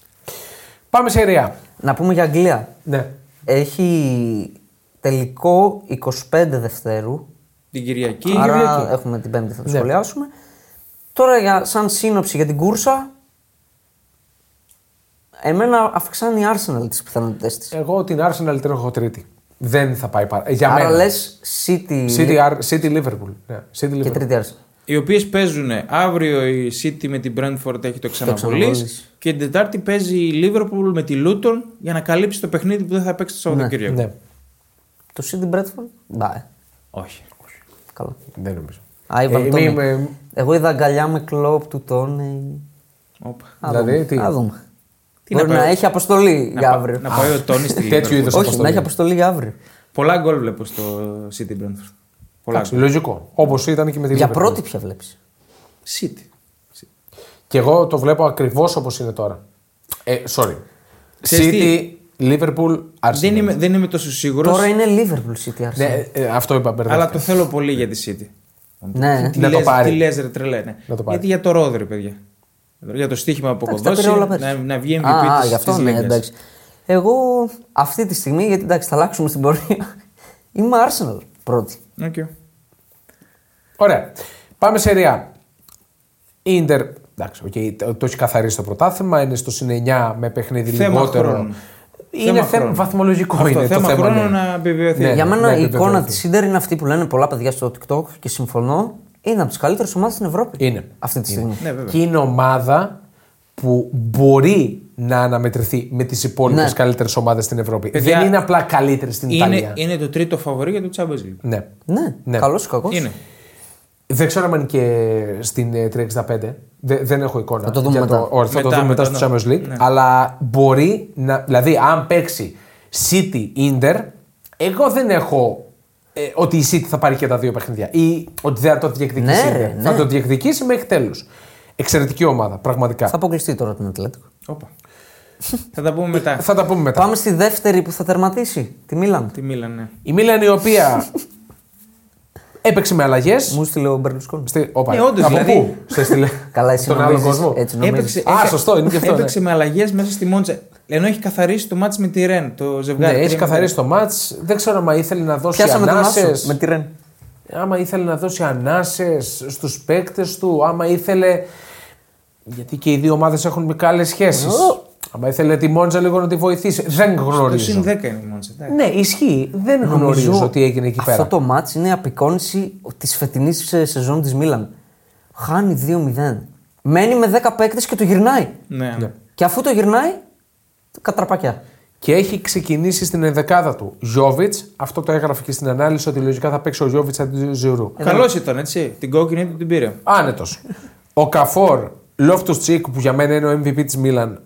S1: Πάμε σε Ρεά.
S2: Να πούμε για Αγγλία.
S1: Ναι.
S2: Έχει τελικό 25 Δευτέρου.
S3: Την Κυριακή.
S2: άρα
S1: Κυριακή.
S2: έχουμε την Πέμπτη, θα το
S1: Ναι.
S2: σχολιάσουμε. Τώρα για, σαν σύνοψη για την κούρσα. Εμένα αυξάνει η Arsenal τις πιθανότητέ της.
S1: Εγώ την Arsenal την έχω τρίτη. Δεν θα πάει παρά. Για
S2: Άρα
S1: μένα.
S2: λες City,
S1: City, Ar- City Liverpool. Ναι. City
S2: και
S1: Liverpool.
S2: τρίτη Arsenal.
S3: Οι οποίες παίζουν αύριο η City με την Brentford έχει το ξαναβολή.
S2: ξαναβολής.
S3: Και την Τετάρτη παίζει η Liverpool με τη Luton για να καλύψει το παιχνίδι που δεν θα παίξει το Σαββατοκύριακο.
S1: Ναι,
S2: Το City Bradford. Μπα,
S3: Όχι.
S2: Καλά.
S1: δεν νομίζω.
S2: Άιβαν
S1: Ε,
S2: Τόνι.
S1: μη με-
S2: Εγώ είδα αγκαλιά με κλοπ του Τόνι.
S3: Όπα.
S2: Α
S1: Δηλαδή,
S2: δούμε.
S1: τι;
S2: Α δούμε.
S3: Τι
S2: Μπορεί
S3: να
S2: να,
S3: πάει-
S2: έχει αποστολή
S3: Να,
S2: για
S3: πα-
S2: αύριο.
S3: να πάει ο Τόνι στη
S1: τέτοιου
S3: Liverpool.
S1: είδους
S2: Όχι,
S1: αποστολή.
S2: να έχει αποστολή για αύριο.
S3: Πολλά γκολ βλέπω στο City Brentford. Πολλά
S1: Εντάξει,
S3: γκολ.
S1: λογικό. Όπως ήταν και με τη
S2: Για
S1: Liverpool.
S2: πρώτη πια βλέπεις;
S3: City.
S1: Και εγώ το βλέπω ακριβώς όπως είναι τώρα. Ε, sorry.
S3: Ξέρεις
S1: City, Liverpool, Arsenal.
S3: Δεν είμαι, δεν είμαι τόσο σίγουρος.
S2: Τώρα είναι Liverpool City Arsenal.
S1: Ναι, ε, αυτό είπα μπερδεύτηκα.
S3: Αλλά το θέλω πολύ για τη City.
S2: Ναι.
S3: Τι
S1: Να το
S3: λες,
S1: πάρει.
S3: Τι λες ρε τρελέ, ναι.
S1: Να το πάρει.
S3: Γιατί για το Ρόδρι, παιδιά. Για το στοίχημα που έχω
S2: Εντάξει, τα
S3: δώσει,
S2: πήρε όλα πέρσι.
S3: να, να βγει MVP
S2: Α,
S3: της,
S2: γι' αυτό
S3: της
S2: ναι,
S3: Λίγκας.
S2: εντάξει. Εγώ αυτή τη στιγμή, γιατί εντάξει, θα αλλάξουμε στην πορεία. Είμαι Arsenal πρώτη.
S3: Οκ.
S1: Ωραία. Πάμε σε Ρεάλ. Ιντερ. Εντάξει, οκ, το, το έχει καθαρίσει το πρωτάθλημα. Είναι στο συν 9 με παιχνίδι
S3: Θέμα
S1: λιγότερο.
S3: χρόνου.
S1: Είναι
S3: Θέμα
S1: θέμα,
S3: χρόνου.
S1: βαθμολογικό
S3: Αυτό,
S1: είναι
S3: θέμα
S1: το θέμα.
S3: χρόνου
S1: ναι.
S3: να επιβεβαιωθεί.
S1: Ναι.
S2: Για μένα
S1: ναι,
S2: η
S1: επιβεβαιωθεί.
S2: εικόνα της Ιντερ είναι αυτή που λένε πολλά παιδιά στο TikTok και συμφωνώ. Είναι από τις καλύτερες ομάδες στην Ευρώπη.
S1: Είναι.
S2: Αυτή τη στιγμή.
S3: Ναι, βέβαια.
S1: Και είναι ομάδα που μπορεί να αναμετρηθεί με τις υπόλοιπες
S2: Ναι.
S1: καλύτερες ομάδες στην Ευρώπη.
S3: Παιδιά,
S1: Δεν είναι απλά καλύτερη στην
S3: Είναι,
S1: Ιταλία.
S3: είναι το τρίτο φαβορή για το Champions League.
S1: Ναι.
S2: Ναι,
S1: Ναι.
S2: καλός ή κακός.
S3: Είναι.
S1: Δεν ξέρω αν είναι και στην ε, 365. Δε- δεν έχω εικόνα.
S2: Θα το δούμε
S1: για
S2: μετά.
S1: ωραία, θα το
S3: Μετά,
S1: δούμε μετά
S3: μετά,
S1: στο
S3: ναι.
S1: Champions League.
S3: Ναι.
S1: Αλλά μπορεί να. Δηλαδή, αν παίξει City Inter, εγώ δεν έχω ε, ότι η City θα πάρει και τα δύο παιχνίδια. Ή ότι δεν θα το διεκδικήσει.
S2: Ναι,
S1: η
S2: ρε,
S1: Inter.
S2: ναι.
S1: Θα το διεκδικήσει μέχρι τέλους. Εξαιρετική ομάδα, πραγματικά.
S2: Θα αποκλειστεί τώρα την Ατλέτικο.
S3: Όπα. θα τα πούμε μετά.
S1: Θα τα πούμε μετά.
S2: Πάμε στη δεύτερη που θα τερματίσει, τη Μίλαν.
S3: Τη Μίλαν, ναι.
S1: Η Μίλαν η οποία έπαιξε με αλλαγές.
S2: Μου στείλε ο Μπερλουσκόνη.
S1: Στη... Όπα,
S3: Ναι, όντως,
S1: από
S3: δηλαδή.
S1: πού; Σε έστειλε.
S2: Καλά, εσύ
S1: Τον άλλο
S2: νομίζεις,
S1: κόσμο.
S2: έτσι νομίζεις.
S3: Έπαιξε,
S1: Α,
S3: έκα-
S1: σωστό, είναι και αυτό,
S3: Έπαιξε με αλλαγές μέσα στη Μόντσα. Ενώ έχει καθαρίσει το μάτι με τη Ρεν, το
S1: Ναι,
S3: ζευγάρι.
S1: έχει
S3: Τρία
S1: καθαρίσει το μάτ. Δεν ξέρω αν ήθελε να δώσει
S2: Πιάσαμε τον
S1: ανάσες.
S2: Άσο με τη Ρεν.
S1: Άμα ήθελε να δώσει ανάσες στους παίκτες του, άμα ήθελε. Γιατί και οι δύο ομάδες έχουν μεγάλε σχέσεις.
S2: Ω.
S1: Άμα ήθελε τη Μόντζα λίγο να τη βοηθήσει. Δεν
S3: Το
S1: γνωρίζω.
S3: συν 10 είναι η Μόντσα. εντάξει.
S1: Ναι, ισχύει. Δεν γνωρίζω τι έγινε εκεί πέρα.
S2: Αυτό το μάτς είναι απεικόνηση της φετινής σεζόν της Μίλαν. Χάνει 2-0. Μένει με 10 παίκτες και το γυρνάει.
S3: Ναι.
S1: Ναι.
S2: Και αφού το γυρνάει, κατραπακιά.
S1: Και έχει ξεκινήσει στην ενδεκάδα του. Γιώβιτς, αυτό το έγραφε και στην ανάλυση ότι λογικά θα παίξει ο Γιώβιτς αντί του Ζηρού.
S3: Καλός ήταν, έτσι. Την κόκκινη του την πήρε.
S1: Άνετος. ο Καφόρ, Λόφτου Τσίκ που για μένα είναι ο MVP της Μίλαν.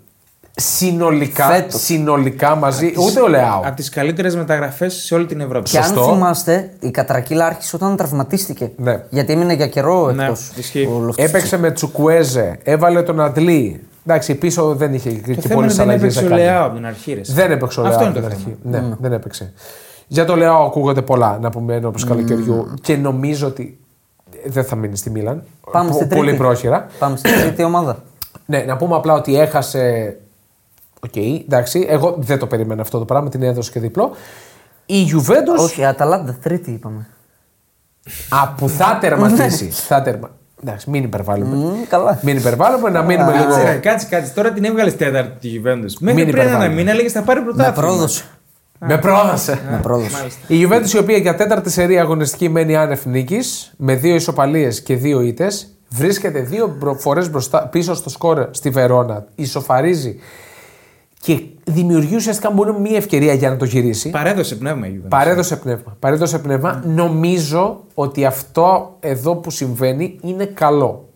S1: Συνολικά,
S2: Φέτος.
S1: συνολικά μαζί. Ούτε ο Λεάο.
S3: Από τις καλύτερες μεταγραφές σε όλη την Ευρώπη.
S2: Και αν
S1: Σωστό.
S2: θυμάστε, η κατρακύλα άρχισε όταν τραυματίστηκε.
S1: Ναι.
S2: Γιατί έμεινε για καιρό
S3: Ναι,
S2: εκτός.
S3: ισχύει.
S1: Έπαιξε με Τσουκουέζε, έβαλε τον Αντλή. Εντάξει, πίσω δεν είχε
S3: Το
S1: και
S3: θέμα
S1: πολλές
S3: είναι δεν
S1: αλλαγές.
S3: έπαιξε ο Λεάο από την αρχή. ρε.
S1: Δεν έπαιξε ο Λεάο.
S3: Αυτό είναι
S1: από
S3: το
S1: την
S3: θέμα.
S1: αρχή. Ναι, δεν έπαιξε. Για το Λεάο ακούγονται πολλά να πούμε ενώ καλοκαιριού και νομίζω ότι δεν θα μείνει στη Μίλαν.
S2: Πάμε
S1: Πο-
S2: στην
S1: Πολύ
S2: τρίτη.
S1: πρόχειρα.
S2: Πάμε στην τρίτη ομάδα.
S1: Ναι, να πούμε απλά ότι έχασε. Οκ, εντάξει. Εγώ δεν το περίμενα αυτό το πράγμα, την έδωσε και διπλό. Η Γιουβέντο.
S2: Όχι, η Αταλάντα, τρίτη είπαμε.
S1: Α, που θα τερματίσει. θα τερμα... Εντάξει, μην υπερβάλλουμε.
S2: Μμ, καλά.
S1: Μην υπερβάλλουμε, να μείνουμε λίγο.
S3: Κάτσε, ρε, κάτσε, κάτσε. Τώρα την έβγαλες τέταρτη τη Juventus. Μέχρι
S1: Μην
S3: πριν ένα
S1: υπερβάλλουμε.
S3: μήνα έλεγες θα πάρει
S2: Με
S3: πρωτάθλημα.
S2: πρόδωσε.
S1: Με πρόδασε.
S2: Με πρόδωσε.
S1: Η Juventus η οποία για τέταρτη σερί αγωνιστική μένει άνευ νίκης, με δύο ισοπαλίες και δύο ήττες, βρίσκεται δύο φορές πίσω στο σκορ στη Βερόνα, ισοφαρίζει και δημιουργεί ουσιαστικά μόνο μία ευκαιρία για να το γυρίσει.
S3: Παρέδωσε πνεύμα η Juventus.
S1: Παρέδωσε πνεύμα. Παρέδωσε πνεύμα. Νομίζω ότι αυτό εδώ που συμβαίνει είναι καλό.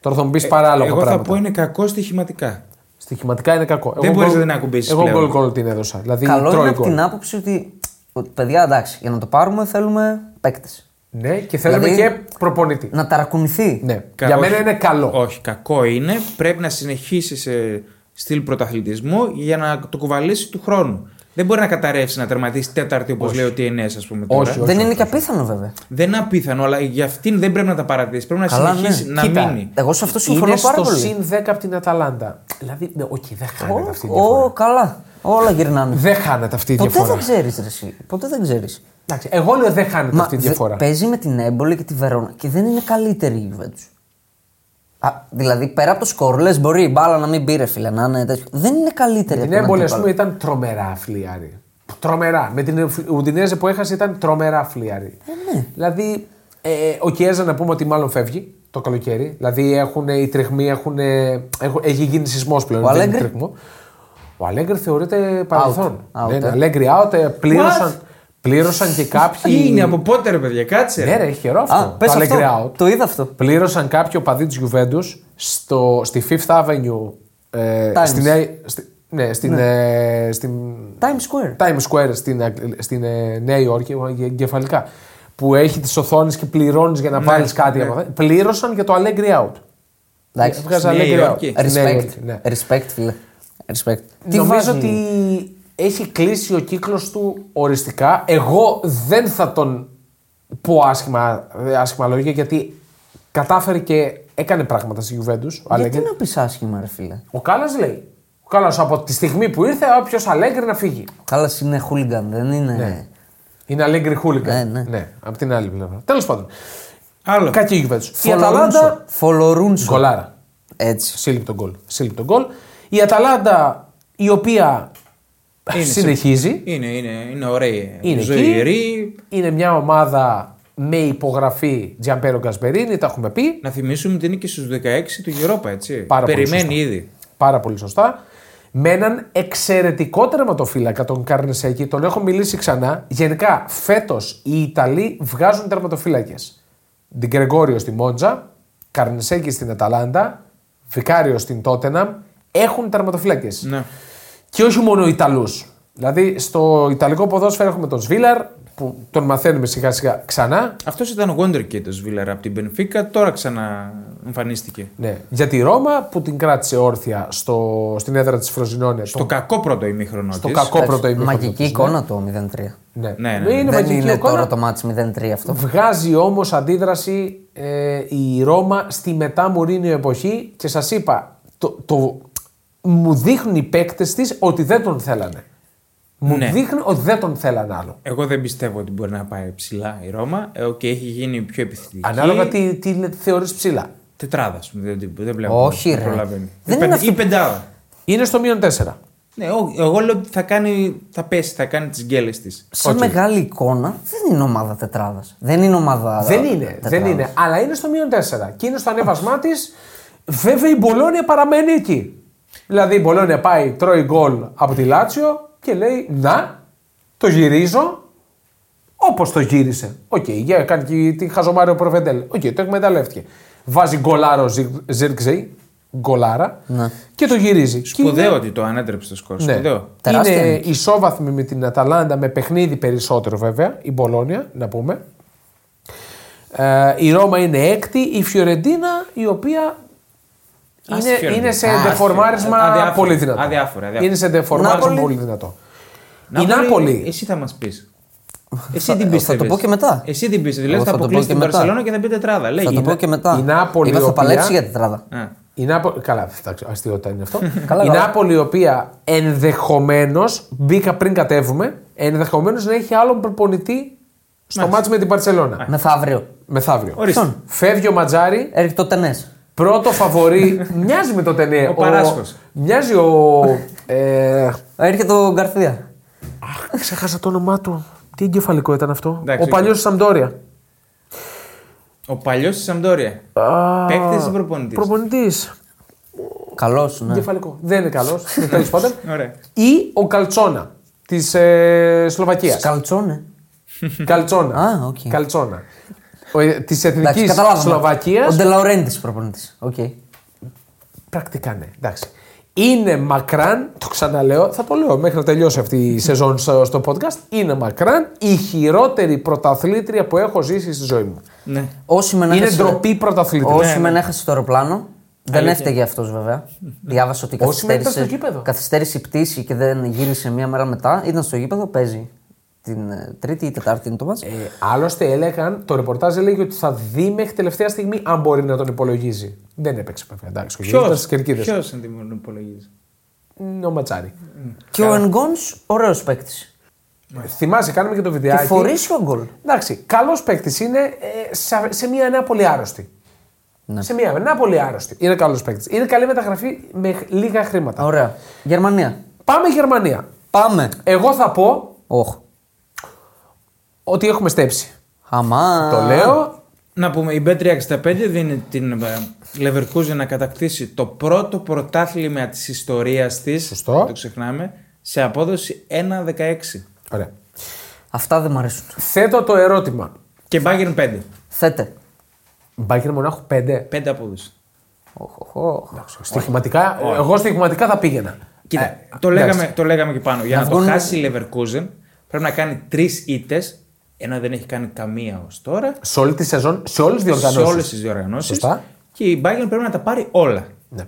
S1: Τώρα θα μου πεις παράλογα
S3: Ε, Εγώ θα
S1: πράγματα.
S3: πω είναι κακό στοιχηματικά.
S1: Στοιχηματικά είναι κακό.
S3: Δεν μπορείς
S1: γκολ-
S3: να την ακουμπήσεις
S1: Εγώ
S3: πλέον.
S1: γκολ γκολ την έδωσα. Δηλαδή
S2: Καλό
S1: τρώει
S2: είναι από
S1: γκολ.
S2: την άποψη ότι, ότι, παιδιά, εντάξει, για να το πάρουμε θέλουμε παίκτες.
S1: Ναι, και θέλουμε
S2: Δηλαδή-
S1: και προπονητή.
S2: Να ταρακουνηθεί.
S1: Ναι.
S3: Κα-
S1: Για
S3: όχι.
S1: μένα είναι καλό.
S3: Όχι, κακό είναι. Πρέπει να συνεχίσεις σε στυλ πρωταθλητισμού για να το κουβαλήσει του χρόνου. Δεν μπορεί να καταρρεύσει να τερματίσει τέταρτη όπως λέει ο TNS, ας πούμε. Τώρα.
S1: Όχι,
S2: Δεν είναι και απίθανο βέβαια.
S3: Δεν είναι απίθανο, αλλά για αυτήν δεν πρέπει να τα παρατήσει. Πρέπει να
S2: Καλά,
S3: συνεχίσει
S2: ναι.
S3: να
S1: Κοίτα,
S3: μείνει.
S2: Εγώ σε αυτό συμφωνώ
S1: Είναι
S2: πάρα
S1: στο
S2: πολύ.
S1: συν 10 από την Αταλάντα. Δηλαδή, ναι, οκ, δεν χάνεται αυτή η
S2: Ω,
S1: διαφορά.
S2: ω, καλά. Όλα γυρνάνε.
S1: Δεν χάνεται αυτή η
S2: Ποτέ
S1: διαφορά.
S2: δεν ξέρεις, Εσύ. Ποτέ δεν ξέρεις.
S1: Εντάξει, εγώ λέω δεν χάνεται αυτή η
S2: δε-
S1: διαφορά.
S2: παίζει με την Έμπολη και τη Βερόνα και δεν είναι καλύτερη η Juventus. Α, δηλαδή πέρα από το σκορ, λες μπορεί η μπάλα να μην πήρε φίλε, να είναι τέτοιο. Δεν είναι καλύτερη
S1: Την
S2: από τον
S1: έμπολη, ας
S2: αντίπαλο.
S1: πούμε, ήταν τρομερά φλιάρη. Τρομερά. Με την Ουντινέζε που έχασε ήταν τρομερά φλιάρη.
S2: ναι.
S1: Δηλαδή, ε, ο Κιέζα να πούμε ότι μάλλον φεύγει το καλοκαίρι. Δηλαδή, έχουν, οι τρεχμοί έχουν, έχουν, έχει γίνει σεισμός πλέον.
S2: Ο
S1: δεν είναι
S2: Αλέγκρι;
S1: τρεχμό. Ο Αλέγκρι θεωρείται παρελθόν.
S2: Out,
S1: Ναι, ναι,
S2: ε.
S1: Αλέγκρι out, ε, πλήρωσαν,
S3: What?
S1: Πλήρωσαν και κάποιοι.
S3: Τι είναι, από πότε ρε παιδιά, κάτσε.
S1: Ναι, ρε, έχει καιρό αυτό.
S2: Α, πες
S1: το Αλέγκρι
S2: αυτό.
S1: out.
S2: Το είδα αυτό.
S1: Πλήρωσαν κάποιοι οπαδοί της Juventus στο, στη Fifth Avenue. Ε,
S2: Times.
S1: στη νέα, στη, ναι, στην, ε, στην
S2: Times Square.
S1: Times Square στην, Αγγλ- στην ε, Νέα Υόρκη, εγώ εγκεφαλικά. Που έχει τις οθόνες και πληρώνεις για να βάλει κάτι.
S3: ναι.
S1: από αυτά. Πλήρωσαν για το Allegri out.
S2: Εντάξει.
S1: Έβγαζε
S3: στη Νέα
S1: Allegri out.
S3: Υόρκη.
S1: Στη Νέα
S2: Respect.
S1: Υόρκη, ναι.
S2: Respect, φίλε. Respect. Τι
S1: Νομίζω
S2: βάζει-
S1: ότι έχει κλείσει ο κύκλος του οριστικά. Εγώ δεν θα τον πω άσχημα, ε, άσχημα λόγια γιατί κατάφερε και έκανε πράγματα στη Juventus. Ο
S2: Γιατί
S1: Allegri.
S2: να πεις άσχημα, ρε φίλε;
S1: Ο Κάλλας λέει. Ο Κάλλας από τη στιγμή που ήρθε, όποιος Αλέγκρι να φύγει.
S2: Καλά, είναι χούλιγκαν, δεν είναι;
S1: Είναι Αλέγκρι χούλικα.
S2: Ναι, ναι.
S1: από την άλλη πλευρά. Τέλος πάντων.
S3: Άλλο.
S1: Κακή η Juventus. Η
S2: Φολορούντσο.
S1: Αταλάντα.
S2: Φολορούντσο.
S1: Γκολάρα.
S2: Έτσι.
S1: Σύλληπτο γκολ. Σύλληπτο γκολ. Η Αταλάντα η οποία
S3: Είναι σε-
S1: συνεχίζει.
S3: Είναι, είναι, είναι ωραία.
S1: Είναι
S3: ζωηρή.
S1: Είναι μια ομάδα με υπογραφή Τζιαμπέρο Γκασπερίνη, τα έχουμε πει.
S3: Να θυμίσουμε ότι είναι και στους 16 του Europa, έτσι.
S1: Πάρα πολύ
S3: Περιμένει
S1: σωστά.
S3: ήδη.
S1: Πάρα πολύ σωστά. Με έναν εξαιρετικό τερματοφύλακα, τον Καρνεσέκη, τον έχω μιλήσει ξανά. Γενικά, φέτος οι Ιταλοί βγάζουν τερματοφύλακες. Την Γκρεγόριο στη Μόντζα, Καρνεσέκη στην Αταλάντα, Βικάριο στην Τότεναμ. Έχουν τερματοφύλακες.
S3: Ναι.
S1: Και όχι μόνο Ιταλού. Δηλαδή, στο Ιταλικό ποδόσφαιρο έχουμε τον Σβίλαρ, που τον μαθαίνουμε σιγά σιγά ξανά.
S3: Αυτός ήταν ο Wonderkid ο Σβίλαρα από την Πενφύκα, τώρα ξαναεμφανίστηκε.
S1: Ναι. Για τη Ρώμα που την κράτησε όρθια στο, στην έδρα της Φροζινόνια.
S3: Στο κακό πρώτο ημίχρονο
S1: στο
S3: της.
S1: κακό πρώτο ημίχρονο.
S2: Μαγική
S1: της, ναι.
S2: εικόνα το 0-3.
S1: Ναι.
S3: Ναι, ναι,
S1: Είναι
S3: ναι.
S2: Δεν
S1: μαγική
S2: είναι
S1: εικόνα.
S2: τώρα το μάτς 0-3 αυτό.
S1: Βγάζει όμως αντίδραση ε, η Ρώμα στη μετά Μουρίνιο εποχή και σας είπα, το, το, μου δείχνουν οι παίκτες της ότι δεν τον θέλανε. Μου
S3: Ναι.
S1: δείχνουν ότι δεν τον θέλανε άλλο.
S3: Εγώ δεν πιστεύω ότι μπορεί να πάει ψηλά η Ρώμα ε, και έχει γίνει πιο επιθετική.
S1: Ανάλογα τι, τι θεωρείς ψηλά.
S3: Τετράδα, ας πούμε, δεν, δεν βλέπω.
S2: Όχι,
S3: να
S2: ρε.
S3: προλαβαίνει.
S2: Δεν
S3: Ή
S2: είναι
S3: πεν-
S2: αυτό
S3: Ή πεντάδα.
S1: Είναι στο μείον 4.
S3: Ναι, ό- εγώ λέω ότι θα, κάνει, θα πέσει, θα κάνει τις γκέλες της.
S2: Σαν μεγάλη εικόνα δεν είναι ομάδα τετράδας. Δεν είναι ομάδα.
S1: Δεν είναι,
S2: τετράδας.
S1: δεν είναι. Αλλά είναι στο μείον 4. Και είναι στο ανέβασμά της. Βέβαια η Μπολόνια παραμένει εκεί. Δηλαδή η Μπολόνια πάει, τρώει γκολ από τη Λάτσιο και λέει Να, το γυρίζω όπως το γύρισε. Οκ, για κάνει και τη χαζομάρια ο Προβεντέλ. Οκ, το εκμεταλλεύτηκε. Βάζει γκολάρο Ζιρκζέι, γκολάρα
S2: Ναι.
S1: και το γυρίζει. Και είναι-
S3: Σπουδαίο ότι το ανέτρεψε το σκορ.
S1: ναι.
S3: Σπουδαίο.
S2: Τεράστια
S1: Είναι
S2: νίκη.
S1: ισόβαθμη με την Αταλάντα με παιχνίδι περισσότερο βέβαια, η Μπολόνια να πούμε. Ε, η Ρώμα είναι έκτη, η Φιωρεντίνα η οποία
S3: Ας τη
S1: είναι,
S3: Φιωρεντίνα.
S1: είναι σε
S3: Ας τη
S1: ντεφορμάρισμα
S3: Φιωρεντίνα. Αδιάφορο.
S1: πολύ δυνατό.
S3: Αδιάφορο, αδιάφορο.
S1: Είναι σε ντεφορμάρισμα
S2: Νάπολη.
S1: πολύ δυνατό. η Νάπολη.
S3: Εσύ θα μας πεις. Εσύ
S2: Θα-
S3: την
S2: θα
S3: πίστευες.
S2: το πω και μετά.
S3: Εσύ την πίστευες.
S2: Εγώ
S3: Δηλαδή θα
S2: θα το πω
S3: αποκλείσει
S2: και
S3: την
S2: μετά.
S3: Παρσελόνα και θα πει τετράδα.
S2: Θα
S3: Λέγει.
S2: το πω και μετά.
S1: η Νάπολη,
S2: Είπα,
S1: η
S2: θα
S1: οποία-
S2: παλέψει για τετράδα.
S3: Α.
S1: Η Νάπολη, καλά, εντάξει, αστείωτα είναι αυτό.
S2: Καλά,
S1: η
S2: καλά.
S1: Νάπολη, η οποία ενδεχομένως, μπήκα πριν κατέβουμε, ενδεχομένως να έχει άλλον προπονητή στο μάτς με την Παρσελόνα.
S2: Μεθαύριο.
S1: Μεθαύριο.
S3: Ορίστε.
S1: Φεύγει ο Ματζάρη,
S2: Έρχεται το τενέ.
S1: Πρώτο φαβορή. μοιάζει με το τενέ.
S3: Ο Παράσχος.
S1: Μοιάζει ο. Ε,
S2: Έρχεται ο Γκαρθία.
S1: αχ, ξέχασα το όνομά του. Τι εγκεφαλικό ήταν αυτό.
S3: Εντάξει,
S1: ο παλιός Σαμπτόρια.
S3: Ο παλιός της Σαμπτόρια. Παίκτης ή προπονητής;
S1: Προπονητής.
S2: Καλός, ναι.
S1: Εγκεφαλικό. Δεν είναι καλός. Τέλος πάντων.
S3: Ωραία.
S1: Ή ο Καλτσόνα της ε, Σλοβακίας.
S2: Καλτσόνε.
S1: Καλτσόνα.
S2: Α, οκ.
S1: Καλτσόνα. Της
S2: Εντάξει,
S1: εθνικής
S2: καταλάβαμε.
S1: Σλοβακίας.
S2: Ο Ντελαουρέντη προπονητής. Οκ.
S1: Πρακτικά ναι. Εντάξει. Είναι μακράν, το ξαναλέω, θα το λέω μέχρι να τελειώσει αυτή η σεζόν στο στο podcast. Είναι μακράν η χειρότερη πρωταθλήτρια που έχω ζήσει στη ζωή μου.
S3: Ναι.
S2: Οσιμέν
S1: Είναι
S2: έχασε-
S1: ντροπή πρωταθλήτρια.
S2: Όσοι
S3: Ναι,
S2: μεν
S3: ναι.
S2: έχασε το αεροπλάνο, Δεν έφταιγε αυτός βέβαια. Διάβασα ότι
S1: Όχι, ήταν στο
S2: καθυστέρησε,
S1: γήπεδο.
S2: καθυστέρησε η πτήση και δεν γύρισε μία μέρα μετά. Ήταν στο γήπεδο, παίζει. Την ε, Τρίτη ή Τετάρτη είναι το μάτς.
S1: Ε, άλλωστε έλεγαν, το ρεπορτάζ έλεγε ότι θα δει μέχρι τελευταία στιγμή αν μπορεί να τον υπολογίζει. Δεν έπαιξε βέβαια. Εντάξει, ο Γιώργος ήταν στις κερκίδες.
S3: Ποιος είναι την υπολογίζει;
S1: Είναι Ο Ματσάρη.
S2: Και ο Ενγκόν, ωραίος παίκτης.
S1: Θυμάσαι, κάναμε και το
S2: Και
S1: βιντεάκι.
S2: φορήσει γκολ.
S1: Εντάξει, καλός παίκτης είναι ε, σε, σε μια νέα πολύ άρρωστη.
S2: Ναι.
S1: Σε μια νέα πολύ άρρωστη. Είναι καλός παίκτης. Είναι καλή μεταγραφή με λίγα χρήματα.
S2: Ωραία. Γερμανία.
S1: Πάμε Γερμανία.
S2: Πάμε.
S1: Εγώ θα πω
S2: Όχ.
S1: Ότι έχουμε στέψει.
S2: Αμά.
S1: Το λέω.
S3: Να πούμε, η Bet365 δίνει την ε, Leverkusen να κατακτήσει το πρώτο πρωτάθλημα της ιστορίας της.
S1: Σωστό.
S3: Το ξεχνάμε. Σε απόδοση 1-16.
S1: Ωραία.
S2: Αυτά δεν μου αρέσουν.
S1: Θέτω το ερώτημα.
S3: Και Bayern 5.
S2: Θέτε.
S1: Μπάγκερ μονάχου 5.
S3: 5 απόδοση.
S2: Οχ, οχ, οχ.
S1: Στοιχηματικά, εγώ στοιχηματικά θα πήγαινα.
S3: Κοίτα,
S1: Ε,
S3: το,
S1: εντάξει.
S3: λέγαμε, το λέγαμε και πάνω. Για
S2: Να
S3: να, το
S2: βγουν-
S3: χάσει η Leverkusen πρέπει να κάνει τρεις ήττες, ενώ δεν έχει κάνει καμία ως τώρα.
S1: Σε όλη τη σεζόν, σε όλες τις
S3: Σε
S1: διοργανώσεις.
S3: όλες τις διοργανώσεις.
S1: Σωστά.
S3: Και η Bayern πρέπει να τα πάρει όλα.
S1: Ναι.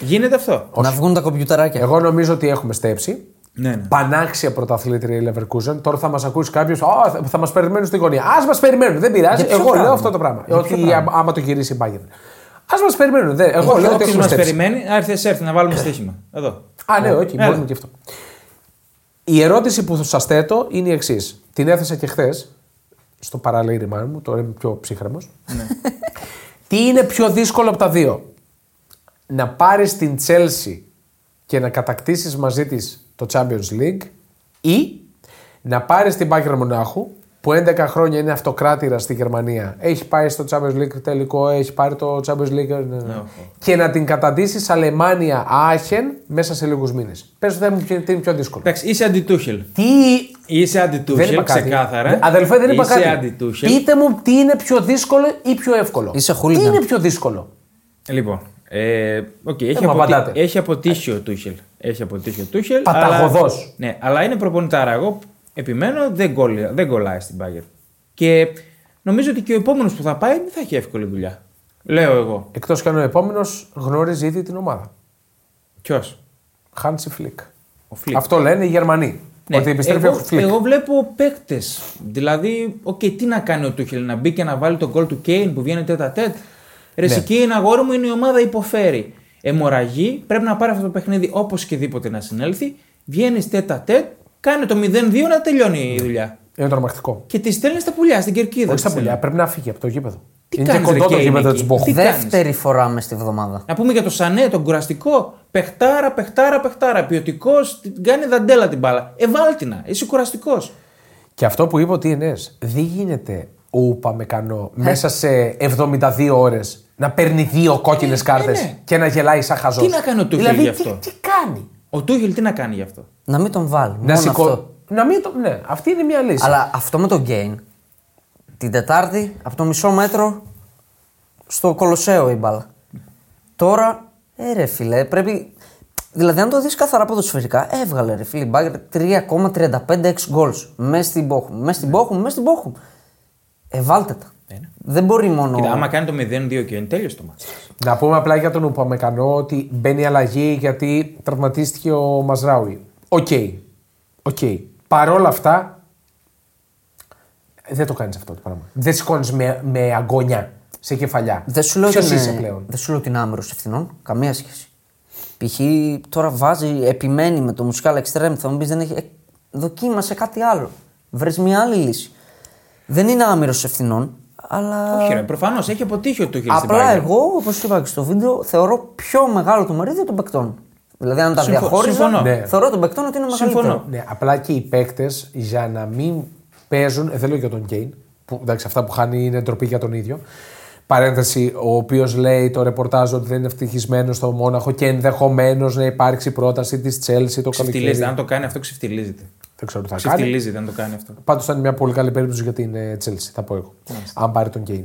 S3: Γίνεται αυτό.
S2: Να βγουν τα κομπιουτεράκια.
S1: Εγώ νομίζω ότι έχουμε στέψει.
S3: Ναι, ναι.
S1: Πανάξια πρωταθλήτρια η Leverkusen. Τώρα θα μας ακούσει κάποιος, θα, θα μας περιμένουν στην γωνία. Α μας περιμένουν, δεν πειράζει.
S2: Για ποιο
S1: Εγώ
S2: πράγμα;
S1: λέω αυτό το πράγμα.
S2: Για
S1: ότι
S2: ποιο πράγμα;
S1: άμα το γυρίσει η Bayern. Α μας περιμένουν. Δεν. Εγώ λέω ότι
S3: Όποιο
S1: έχουμε
S3: μας
S1: στέψει.
S3: περιμένει, άρθε έρθει να βάλουμε στοίχημα. Εδώ.
S1: Α, ναι, όχι,
S3: Έλα.
S1: μπορούμε και αυτό. Η ερώτηση που σας θέτω είναι η εξής. Την έθεσα και χθες στο παραλήρημά μου, τώρα είμαι πιο ψύχρεμος.
S3: Ναι.
S1: Τι είναι πιο δύσκολο από τα δύο; Να πάρεις την Chelsea και να κατακτήσεις μαζί της το Champions League ή να πάρεις την Bayern Μονάχου που 11 χρόνια είναι αυτοκράτηρα στη Γερμανία. Έχει πάει στο Champions League τελικό, έχει πάρει το Champions League. ναι, ναι.
S3: Ναι,
S1: Και να την καταντήσεις Αλεμάνια Άχεν μέσα σε λίγους μήνες. Πες το θέμα ποιο- τι είναι πιο δύσκολο.
S3: Εντάξει, είσαι αντιτούχελ.
S1: Τι;
S3: Είσαι
S1: Δεν
S3: αντιτούχελ,
S1: είπα κάτι.
S3: ξεκάθαρα.
S1: Αδελφέ, δεν είπα
S3: είσαι
S1: κάτι.
S3: αντιτούχελ.
S1: Πείτε μου τι είναι πιο δύσκολο ή πιο εύκολο.
S2: Είσαι
S1: Τι
S2: hooligan.
S1: είναι πιο δύσκολο;
S3: Λοιπόν, ε, okay, έχει,
S1: μου
S3: αποτι...
S1: απαντάτε.
S3: έχει αποτύχει ο Τούχελ. Έχει αποτύχει ο Τούχελ.
S1: Παταγωδός.
S3: Αλλά... Ναι, αλλά είναι προπονητάρα. Εγώ επιμένω δεν, κολλ... δεν κολλάει στην Bayern. Και νομίζω ότι και ο επόμενος που θα πάει δεν θα έχει εύκολη δουλειά. Λέω εγώ.
S1: Εκτός κι αν ο επόμενος γνώριζε ήδη την ομάδα.
S3: Ποιος;
S1: Χάντσι Φλικ.
S3: Ο Φλικ.
S1: Αυτό λένε οι Γερμανοί.
S3: Ναι,
S1: ότι επιστρέφει
S3: εγώ,
S1: ο Φλικ.
S3: εγώ βλέπω παίκτες. Δηλαδή, οκ, τι να κάνει ο Τούχελ, να μπει και να βάλει τον γκολ του Κέιν που βγαίνει τετ α τετ. Ρε,
S1: Ναι.
S3: ναι. Κέιν, αγόρι μου, είναι η ομάδα υποφέρει. Αιμορραγεί, πρέπει να πάρει αυτό το παιχνίδι οπωσδήποτε να συνέλθει. Βγαίνει τετ α τετ, κάνει το 0-2 να τελειώνει η δουλειά.
S1: Είναι τρομακτικό.
S3: Και τη στέλνεις στα πουλιά, στην κερκίδα.
S1: Όχι στα
S3: της
S1: πουλιά,
S3: στέλνεις.
S1: πρέπει να φύγει από το γήπεδο.
S3: Τι
S1: είναι και
S3: κάνεις, ρε,
S1: κοντό το
S3: Κέιν,
S1: γήπεδο
S3: εκεί;
S1: της Μπόχου.
S3: Τι
S2: Δεύτερη φορά μες στη βδομάδα.
S3: Να πούμε για το Σανέ, τον κουραστικό. Πεχτάρα, πεχτάρα, πεχτάρα. Ποιοτικός, την κάνει δαντέλα την μπάλα. Εβάλτινα, είσαι κουραστικός.
S1: Και αυτό που είπε ο TNS, δεν γίνεται ο Ουπαμεκανό
S3: Ε.
S1: μέσα σε 72 ώρες να παίρνει δύο κόκκινες κάρτες
S3: ναι.
S1: και να γελάει σαν χαζός.
S3: Τι να κάνει ο Τούχελ
S1: δηλαδή,
S3: γι'
S1: τι-
S3: αυτό;
S1: Τι, κάνει;
S3: Ο Τούχελ τι να κάνει γι' αυτό;
S2: Να μην τον βάλει.
S1: Να
S2: μόνο
S1: σηκώ...
S2: αυτό.
S1: Να μην το... Ναι, αυτή είναι μια λύση.
S2: Αλλά αυτό με τον Γκέιν. Την Τετάρτη από το μισό μέτρο στο Κολοσσέο η μπάλα. Τώρα, ε, ρε φίλε, πρέπει. Δηλαδή, αν το δεις καθαρά ποδοσφαιρικά, έβγαλε ρε φίλε η Μπάγκερ 3,35 goals μέσα στην Μπόχουμ. Μέσα στην Μπόχουμ, μέσα στην Μπόχουμ. Ε, βάλτε τα. Δεν μπορεί μόνο.
S3: Κοίτα, άμα κάνει το 0-2 και είναι τέλειος το μάτι.
S1: Να πούμε απλά για τον Ουπαμεκανό ότι μπαίνει αλλαγή γιατί τραυματίστηκε ο Μαζράουι. Ok. Ok. Παρόλα αυτά, δεν το κάνεις αυτό το πράγμα. Δεν σηκώνεις με, με αγκώνια σε κεφαλιά.
S2: Δεν σου λέω
S1: Ποιος
S2: ότι
S1: είσαι
S2: είναι,
S1: πλέον;
S2: δεν σου λέω ότι είναι άμοιρος ευθυνών. Καμία σχέση. Π.χ. τώρα βάζει, επιμένει με το Μουσιάλα εξτρέμ. Θα μου πεις δεν έχει. ε, Δοκίμασε κάτι άλλο. Βρες μια άλλη λύση. Δεν είναι άμερος ευθυνών, αλλά.
S3: Όχι, ρε, προφανώς έχει αποτύχει ο Τούχελ στην
S2: Απλά
S3: Bayern.
S2: εγώ, όπως είπα και στο βίντεο, θεωρώ πιο μεγάλο το μερίδιο των παικτών. Δηλαδή, αν τα
S3: Συμφω-
S2: διαχώριζα,
S3: συμφωνώ.
S1: Ναι.
S2: θεωρώ τον παικτών ότι είναι μεγαλύτερο.
S3: Συμφωνώ.
S1: Ναι, απλά και οι παίκτες για να μην παίζουν. Ε, δεν λέω για τον Κέιν. Που, εντάξει, αυτά που χάνει είναι ντροπή για τον ίδιο. Παρένθεση, ο οποίος λέει το ρεπορτάζ ότι δεν είναι ευτυχισμένος στο Μόναχο και ενδεχομένως να υπάρξει πρόταση της Chelsea το καλοκαίρι.
S3: Ξεφτιλίζεται. Αν το κάνει αυτό, ξεφτιλίζεται.
S1: Δεν ξέρω τι θα κάνει.
S3: Ξεφτιλίζεται αν το κάνει αυτό.
S1: Πάντως θα είναι μια πολύ καλή περίπτωση για την ε, Chelsea, θα πω εγώ. Αν πάρει τον Κέιν.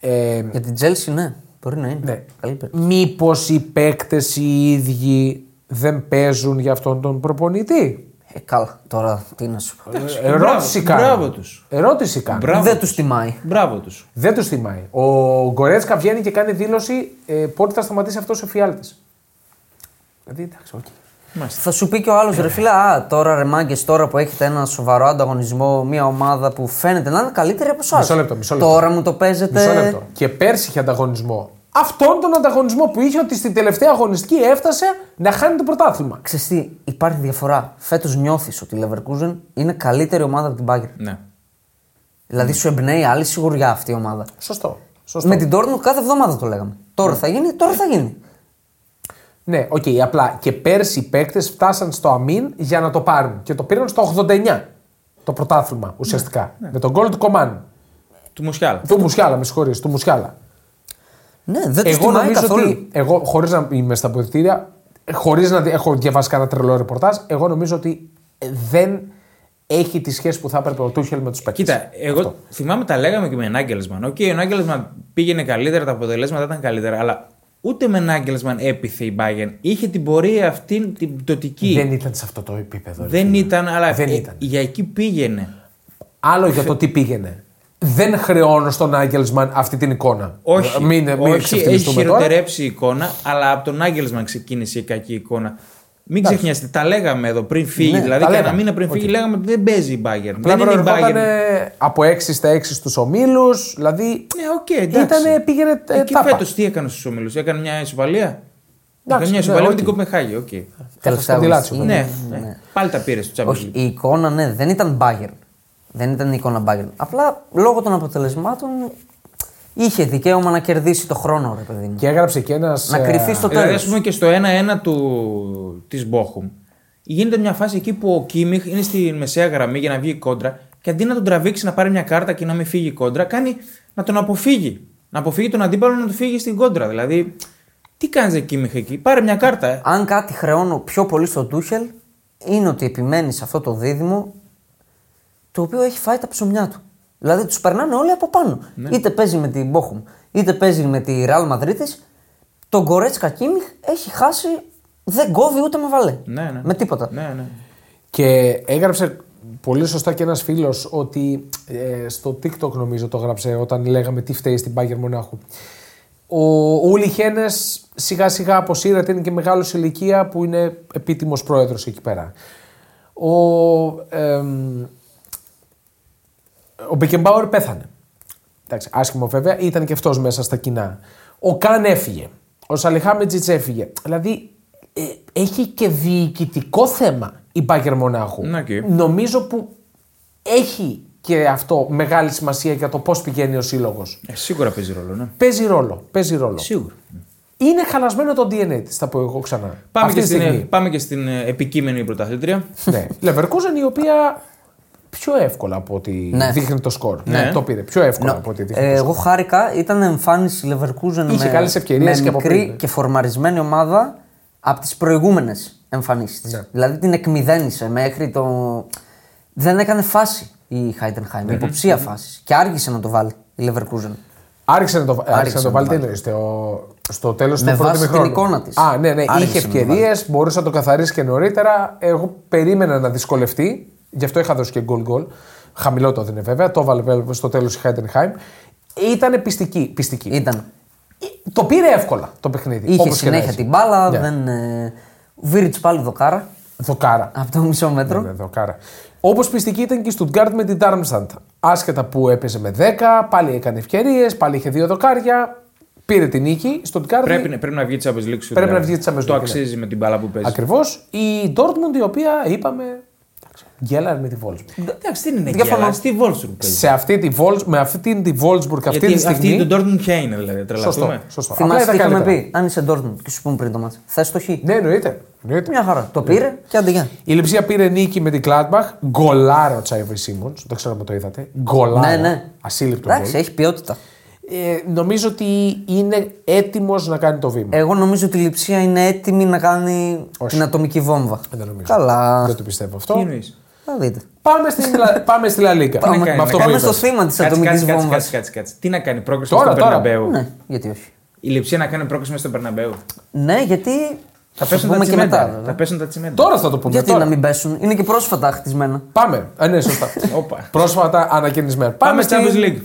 S1: Ε,
S2: Για την Chelsea, ναι, μπορεί να είναι.
S1: ναι.
S2: Καλή περίπτωση.
S1: Μήπως οι παίκτες οι ίδιοι δεν παίζουν για αυτόν τον προπονητή;
S2: Ε, καλά, τώρα τι να σου πω.
S1: Ερώτηση
S3: μπράβο,
S1: κάνω.
S3: μπράβο τους.
S1: Ερώτηση κάνω.
S3: Μπράβο
S2: Δεν
S3: τους.
S2: τους τιμάει.
S3: Μπράβο τους.
S1: Δεν τους θυμάει. Ο Γκορέτσκα βγαίνει και κάνει δήλωση ε, πότε θα σταματήσει αυτό ο φιάλτη. Δηλαδή, εντάξει, οκ.
S2: Θα σου πει και ο άλλος ρε φίλε, Α, τώρα ρε μάγκες, τώρα που έχετε ένα σοβαρό ανταγωνισμό, μια ομάδα που φαίνεται να είναι καλύτερη από εσάς.
S1: Μισό λεπτό, μισό λεπτό.
S2: Τώρα μου το παίζετε.
S1: Μισό λεπτό. Και πέρσι είχε ανταγωνισμό. Αυτόν τον ανταγωνισμό που είχε ότι στην τελευταία αγωνιστική έφτασε να χάνει το πρωτάθλημα.
S2: Ξέρεις τι, υπάρχει διαφορά. Φέτος νιώθεις ότι η Leverkusen είναι καλύτερη ομάδα από την Bayern.
S3: Ναι.
S2: Δηλαδή σου εμπνέει άλλη σιγουριά αυτή η ομάδα.
S1: Σωστό. Σωστό.
S2: Με την Dortmund κάθε εβδομάδα το λέγαμε. Τώρα θα γίνει, τώρα θα γίνει.
S1: Ναι, οκ, απλά και πέρσι οι παίκτες φτάσαν στο αμήν για να το πάρουν. Και το πήραν στο 89 το πρωτάθλημα ουσιαστικά. Με τον γκολ του Κομάν.
S3: Του Μουσιάλα.
S1: Του Μουσιάλα, με συγχωρείς, του Μουσιάλα.
S2: Ναι, δεν του
S1: Εγώ
S2: τιμάει
S1: νομίζω
S2: καθόλου.
S1: ότι. Εγώ, χωρίς να είμαι στα αποδυτήρια, χωρίς να δι- έχω διαβάσει κανένα τρελό ρεπορτάζ, εγώ νομίζω ότι ε, δεν έχει τη σχέση που θα έπρεπε ο Τούχελ με τους παίκτες.
S3: Κοίτα, εγώ θυμάμαι τα λέγαμε και με Νάγκελσμαν. Οκ, ο Νάγκελσμαν πήγαινε καλύτερα, τα αποτελέσματα ήταν καλύτερα, αλλά ούτε με Νάγκελσμαν έπειθε η Bayern. Είχε την πορεία αυτή την πτωτική.
S1: Δεν ήταν σε αυτό το επίπεδο. ρε
S3: Δεν
S1: φίλε.
S3: ήταν, αλλά
S1: Δεν
S3: ε,
S1: ήταν.
S3: για εκεί πήγαινε.
S1: Άλλο για το τι πήγαινε. Δεν χρεώνω στον Νάγκελσμαν αυτή την εικόνα.
S3: Όχι,
S1: μην, μην
S3: όχι έχει
S1: εξευθυμιστούμε τώρα.
S3: χειροτερέψει η εικόνα, αλλά από τον Νάγκελσμαν ξεκίνησε η κακή εικόνα. Μην ξεχνιάστε, τα λέγαμε εδώ πριν φύγει.
S1: Ναι,
S3: δηλαδή,
S1: τα
S3: και ένα
S1: λέγαμε.
S3: μήνα πριν φύγει,
S1: Οκ.
S3: λέγαμε ότι δεν παίζει η Bayern.
S1: Απλά
S3: δεν είναι η
S1: προερχόταν
S3: Bayern.
S1: από 6 στα 6 στους ομίλους. Δηλαδή.
S3: Ναι, οκ, εντάξει.
S1: Ήτανε, πήγαινε ε,
S3: Εκεί
S1: τάπα.
S3: φέτος τι έκανε στους ομίλους, έκανε μια ισοπαλία; Έκανε μια
S1: ναι,
S3: ισοπαλία με
S1: όχι.
S3: την Κοπεχάγη, οκ.
S2: Τελευταία
S1: Στη
S2: αγωνιστική.
S1: Λάτσιο,
S3: Ναι, ναι. Πάλι τα πήρες στο Champions
S2: Όχι,
S3: League.
S2: η εικόνα ναι, δεν ήταν Bayern. Δεν ήταν η εικόνα Bayern. Απλά λόγω των αποτελεσμάτων είχε δικαίωμα να κερδίσει το χρόνο, ρε παιδί μου.
S1: Και έγραψε και ένας.
S2: Να κρυφτεί στο
S3: Δηλαδή,
S2: τέλος.
S3: ας πούμε και στο 1-1 του... της Μπόχουμ, γίνεται μια φάση εκεί που ο Κίμιχ είναι στη μεσαία γραμμή για να βγει η κόντρα και αντί να τον τραβήξει να πάρει μια κάρτα και να μην φύγει η κόντρα, κάνει να τον αποφύγει. Να αποφύγει τον αντίπαλο να του φύγει στην κόντρα. Δηλαδή, τι κάνεις Κίμιχ εκεί, πάρε μια κάρτα. ε.
S2: Αν κάτι χρεώνω πιο πολύ στον Τούχελ, είναι ότι επιμένεις σε αυτό το δίδυμο το οποίο έχει φάει τα ψωμιά του. Δηλαδή τους περνάνε όλοι από πάνω.
S3: Ναι.
S2: Είτε παίζει με την Μπόχουμ, είτε παίζει με τη Ρεάλ Μαδρίτης. Τον Γκορέτσκα Κίμιχ έχει χάσει. Δεν κόβει ούτε με βαλέ.
S3: Ναι, ναι.
S2: Με τίποτα.
S3: Ναι, ναι.
S1: Και έγραψε πολύ σωστά και ένας φίλος ότι ε, στο TikTok νομίζω το έγραψε όταν λέγαμε τι φταίει στην Bayern Μονάχου. Ο Ούλι Χένε σιγά σιγά αποσύρεται, είναι και μεγάλος ηλικία που είναι επίτιμος πρόεδρος εκεί πέρα. Ο, εμ, ο Μπεκεμπάουερ πέθανε. Εντάξει, άσχημο βέβαια, ήταν και αυτός μέσα στα κοινά. Ο Καν έφυγε. Ο Σαλιχάμετζιτς έφυγε. Δηλαδή ε, έχει και διοικητικό θέμα η Μπάγερν Μονάχου.
S3: Ναι, οκ.
S1: Νομίζω που έχει και αυτό μεγάλη σημασία για το πώς πηγαίνει ο σύλλογος.
S3: Ε, σίγουρα παίζει ρόλο, ναι.
S1: Παίζει ρόλο. Παίζει ρόλο.
S3: Σίγουρα.
S1: Είναι χαλασμένο το DNA της, θα πω εγώ ξανά.
S3: Πάμε
S1: Αυτή
S3: και,
S1: τη
S3: στην,
S1: στιγμή.
S3: πάμε και στην ε, επικείμενη πρωταθλήτρια.
S1: ναι. Leverkusen η οποία πιο εύκολα από ό,τι
S2: Ναι.
S1: δείχνει το σκορ.
S3: Ναι.
S1: Το πήρε πιο εύκολα
S2: Νο-
S1: από ό,τι δείχνει.
S2: ε,
S1: το
S2: εγώ
S1: σκορ.
S2: χάρηκα, ήταν εμφάνιση Leverkusen
S1: Είχε
S2: με,
S1: καλές ευκαιρίες
S2: με
S1: και από
S2: μικρή
S1: πριν.
S2: και φορμαρισμένη ομάδα από τις προηγούμενες εμφανίσεις τη.
S1: Ναι.
S2: Δηλαδή την εκμυδένισε μέχρι το. Δεν έκανε φάση η Heidenheim, υποψία φάσης. Και άργησε να το βάλει η Leverkusen.
S1: Άρχισε να το, άρχισε
S2: Άρχισε
S1: να το
S2: να
S1: βάλει
S2: το
S1: τι εννοείς, στο, στο τέλος του
S2: Με
S1: πρώτου
S2: βάση την
S1: μηχρόνου.
S2: εικόνα της.
S1: Α, ναι, ναι.
S2: Άρχισε
S1: είχε
S2: να το
S1: ευκαιρίες, μπορούσε να το καθαρίσει και νωρίτερα. Εγώ περίμενα να δυσκολευτεί. Γι' αυτό είχα δώσει και γκολ γκολ. Χαμηλό το έδινε βέβαια. Το έβαλε βέβαια στο τέλος η Heidenheim. Ήταν πιστική. πιστική.
S2: Ήταν.
S1: Το πήρε εύκολα το παιχνίδι.
S2: Είχε
S1: όπως και να
S2: συνέχεια
S1: έχει.
S2: την μπάλα.
S1: Ναι.
S2: Δεν, ε... Βίριτς πάλι δοκάρα
S1: Δοκάρα.
S2: από το μισό μέτρο.
S1: Ναι, δοκάρα. Όπως πιστική ήταν και η Stuttgart με την Darmstadt. Άσχετα που έπαιζε με 10, πάλι έκανε ευκαιρίες, πάλι είχε δύο δοκάρια. Πήρε την νίκη. Η Stuttgart
S3: πρέπει, πρέπει να βγει τη Champions League. σου,
S1: Πρέπει να
S3: δηλαδή.
S1: βγει της Champions League,
S3: Το
S1: ναι.
S3: αξίζει με την μπάλα που παίζει.
S1: Ακριβώς. Η Dortmund η οποία είπαμε. Γκέλαρ με τη Wolfsburg.
S3: Εντάξει, δεν είναι
S2: Διαφωνώ.
S3: γέλα. Στη Wolfsburg παίζει.
S1: Σε αυτή τη Wolfs, με αυτή τη Wolfsburg αυτή
S3: Γιατί
S1: τη στιγμή.
S3: αυτή τον Dortmund ποια είναι, δηλαδή.
S1: Σωστό.
S3: Τρελαθούμε.
S1: σωστό. Απλά
S2: Θυμάσαι
S1: ήταν
S2: τι είχαμε
S1: καλύτερα.
S2: πει. Αν είσαι Dortmund και σου πούμε πριν το μάτσο. Θες το χ.
S1: Ναι, εννοείται. εννοείται.
S2: Μια χαρά. Το πήρε και άντε γεια.
S1: Η Λιψία πήρε νίκη με την Gladbach. Γκολάρο Τσάιβι Σίμονς. Δεν ξέρω αν το είδατε. Γκολάρο.
S2: Ναι, ναι.
S1: Ασύλληπτο
S2: Εντάξει,
S1: γκολ.
S2: έχει ποιότητα.
S1: Ε, νομίζω ότι είναι έτοιμος να κάνει το βήμα.
S2: Εγώ νομίζω ότι η Λιψία είναι έτοιμη να κάνει
S1: Όχι.
S2: την ατομική βόμβα.
S1: Δεν νομίζω.
S2: Καλά.
S1: Δεν το πιστεύω
S3: Τι
S1: αυτό.
S3: εννοείς;
S2: Θα δείτε.
S1: Πάμε, στην, Λα- πάμε στη Λα Λίγκα.
S2: Πάμε-
S1: Με
S3: κάνει,
S1: αυτό
S3: να
S1: που
S2: Πάμε
S1: είπες.
S2: στο θύμα της
S3: Κάτσε,
S2: ατομικής
S3: κάτσε, κάτσε,
S2: βόμβας.
S3: κάτσε, κάτσε, κάτσε. Τι να κάνει πρόκριση
S1: Τώρα,
S3: στο
S1: τώρα.
S3: Περναμπέου;
S2: Ναι, γιατί όχι.
S3: Η Λιψία να κάνει πρόκριση μέσα στο Περναμπέου.
S2: Ναι, γιατί
S3: Θα
S2: Θα
S3: πέσουν
S2: το
S3: τα
S2: πούμε και
S3: τσιμέντα.
S2: μετά,
S3: ρε.
S2: βέβαια.
S3: Θα πέσουν τα τσιμέντα.
S1: Τώρα θα το πούμε.
S2: Γιατί
S1: τώρα.
S2: να μην πέσουν, είναι και πρόσφατα χτισμένα.
S1: Πάμε. Α, ναι, σωστά.
S3: Όπα.
S1: Πρόσφατα ανακαινισμένο.
S3: Πάμε
S1: στην-
S3: Champions League.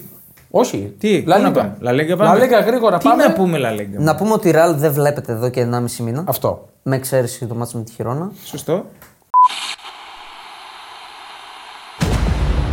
S1: Όχι.
S3: Τι,
S1: La
S3: πού να
S1: Liga.
S3: πάμε; La Liga πάμε;
S1: La Liga γρήγορα
S3: Τι
S1: πάμε.
S3: να πούμε La Liga.
S2: Να πούμε ότι η Real δεν βλέπετε εδώ και 1,5 μήνα.
S1: Αυτό.
S2: Με εξαίρεση το μάτσο με τη Χιρόνα.
S3: Σωστό.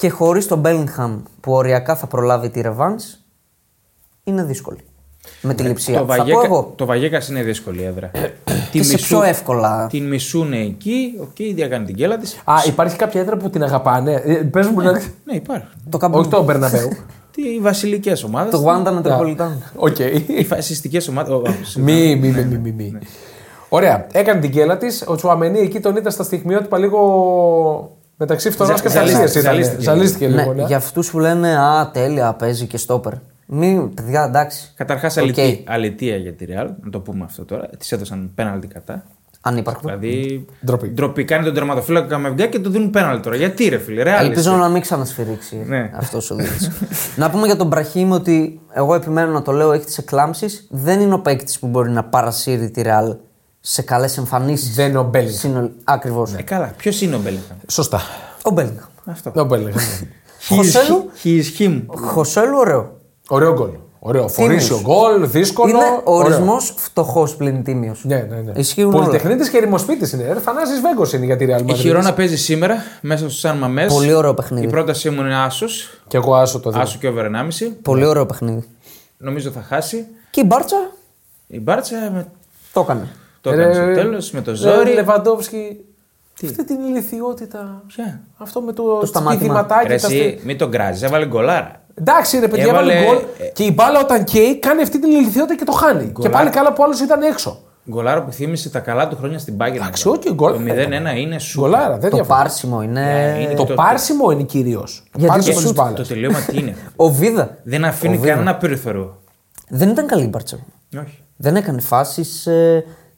S2: Και χωρίς τον Bellingham που οριακά θα προλάβει τη ρεβάνς, είναι δύσκολη. Με τη Λειψία.
S3: Το,
S2: θα πω
S3: Βαγιέκας,
S2: εγώ.
S3: το Βαγιέκας είναι δύσκολη έδρα.
S2: Και σε πιο εύκολα.
S3: Την μισούνε εκεί, OK, okay, έκανε τη γκέλα της.
S1: Α, υπάρχει κάποια έδρα που την αγαπάνε; Ε, Πες μου να.
S3: Ναι, υπάρχει.
S2: Το Καμπ Νου.
S1: Όχι το Μπερναμπέου.
S3: Τι, οι βασιλικές ομάδες.
S2: Το Wanda Metropolitan.
S1: OK.
S3: Οι φασιστικές ομάδες.
S1: Μη, μη, μη, μη, μη, μη. Ωραία. Έκανε τη γκέλα της. Ο Τσουαμενί εκεί τον είδα στα στιγμιότυπα λίγο μεταξύ φθορά
S3: Ζα-
S1: και
S3: ζαλίστηκε,
S1: θαλασσία.
S3: ζαλίστηκε.
S1: Ζαλίστηκε λίγο.
S2: Ναι,
S1: ναι.
S2: για αυτούς που λένε Α, τέλεια, παίζει και στόπερ. Μη, παιδιά, εντάξει.
S3: Καταρχάς,
S2: Οκ.
S3: αλητεία για τη Real, να το πούμε αυτό τώρα. Της έδωσαν πέναλτι κατά.
S2: Ανύπαρκτο.
S3: Δηλαδή.
S1: Ντροπή.
S3: Ντροπή. Κάνει τον τερματοφύλακα Καμαβινγκά και του δίνουν πέναλτι τώρα. Γιατί ρε φίλε, Real.
S2: Ελπίζω
S3: είσαι.
S2: να μην ξανασφυρίξει
S3: Ναι.
S2: αυτός ο Δίδης. να πούμε για τον Μπραχίμ ότι εγώ επιμένω να το λέω, έχει τις εκλάμψεις. Δεν είναι ο παίκτης που μπορεί να παρασύρει τη Ρεάλ σε καλές εμφανίσεις.
S1: Δεν είναι ο Bellingham.
S2: Ακριβώς.
S3: Ε, καλά. Ποιος είναι ο Μπέλιγχαμ;
S1: Σωστά.
S2: Ο Μπέλιγχαμ.
S3: Αυτό.
S1: Δεν Bellingham. ναι.
S2: Χωσέλου.
S3: He is him.
S2: Χωσέλου, ωραίο.
S1: Ωραίο γκολ. Ωραίο. Φορήσιο
S2: Τίμιος.
S1: γκολ, δύσκολο.
S2: Είναι ο
S1: ωραίο.
S2: ορισμός φτωχός πλην τίμιος.
S1: Ναι, ναι, ναι.
S2: Ισχύουν όλα.
S1: Πολυτεχνίτης και ερημοσπίτη είναι. Ρε, Θανάσης Βέγκος είναι για τη Real
S3: Η
S1: Madrid.
S3: Χιρόνα παίζει σήμερα μέσα στο Σαν Μαμέ.
S2: Πολύ ωραίο παιχνίδι.
S3: Η πρότασή μου είναι άσος.
S1: Και εγώ άσο το δίνω.
S3: Άσο και over 1,5.
S2: Πολύ ωραίο παιχνίδι.
S3: Νομίζω θα χάσει.
S2: Και η Μπάρτσα;
S3: Η Μπάρτσα με...
S2: το έκανε.
S3: Το έκανε στο τέλος με το ζόρι.
S1: Λεβαντόφσκι. Αυτή την ηλικιότητα.
S3: Ποια;
S1: Αυτό με το,
S2: Το σταμάτημα.
S1: σπιδηματάκι.
S3: Ρε,
S1: τα
S3: εσύ,
S1: στε-
S3: μην τον κράζεις, έβαλε γκολάρα.
S1: Εντάξει, ρε παιδιά,
S3: Έβαλε-
S1: έβαλε γκολ.
S3: ε,
S1: Και η μπάλα όταν καίει κάνει αυτή την ηλικιότητα και το χάνει. Και
S3: Γκολάρα.
S1: πάλι καλά που άλλος ήταν έξω.
S3: Γκολάρα που θύμισε τα καλά του χρόνια στην Bayern.
S1: Εντάξει, όχι, γκολ.
S3: Το 0-1 είναι σου.
S1: Γκολάρα, δεν
S2: Το
S1: διαφωνώ.
S2: πάρσιμο είναι.
S3: είναι
S1: Το
S3: το-
S1: πάρσιμο είναι κυρίως.
S2: Γιατί
S1: Πάρσιμο
S2: το
S1: της
S2: σουτ,
S1: μπάλας.
S3: Το τελείωμα τι είναι;
S2: Ο Βίδα.
S3: Δεν αφήνει
S2: Ο Βίδα.
S3: κανένα περιθώριο.
S2: Δεν ήταν καλή η Μπάρτσα.
S3: Όχι.
S2: Δεν έκανε φάσεις.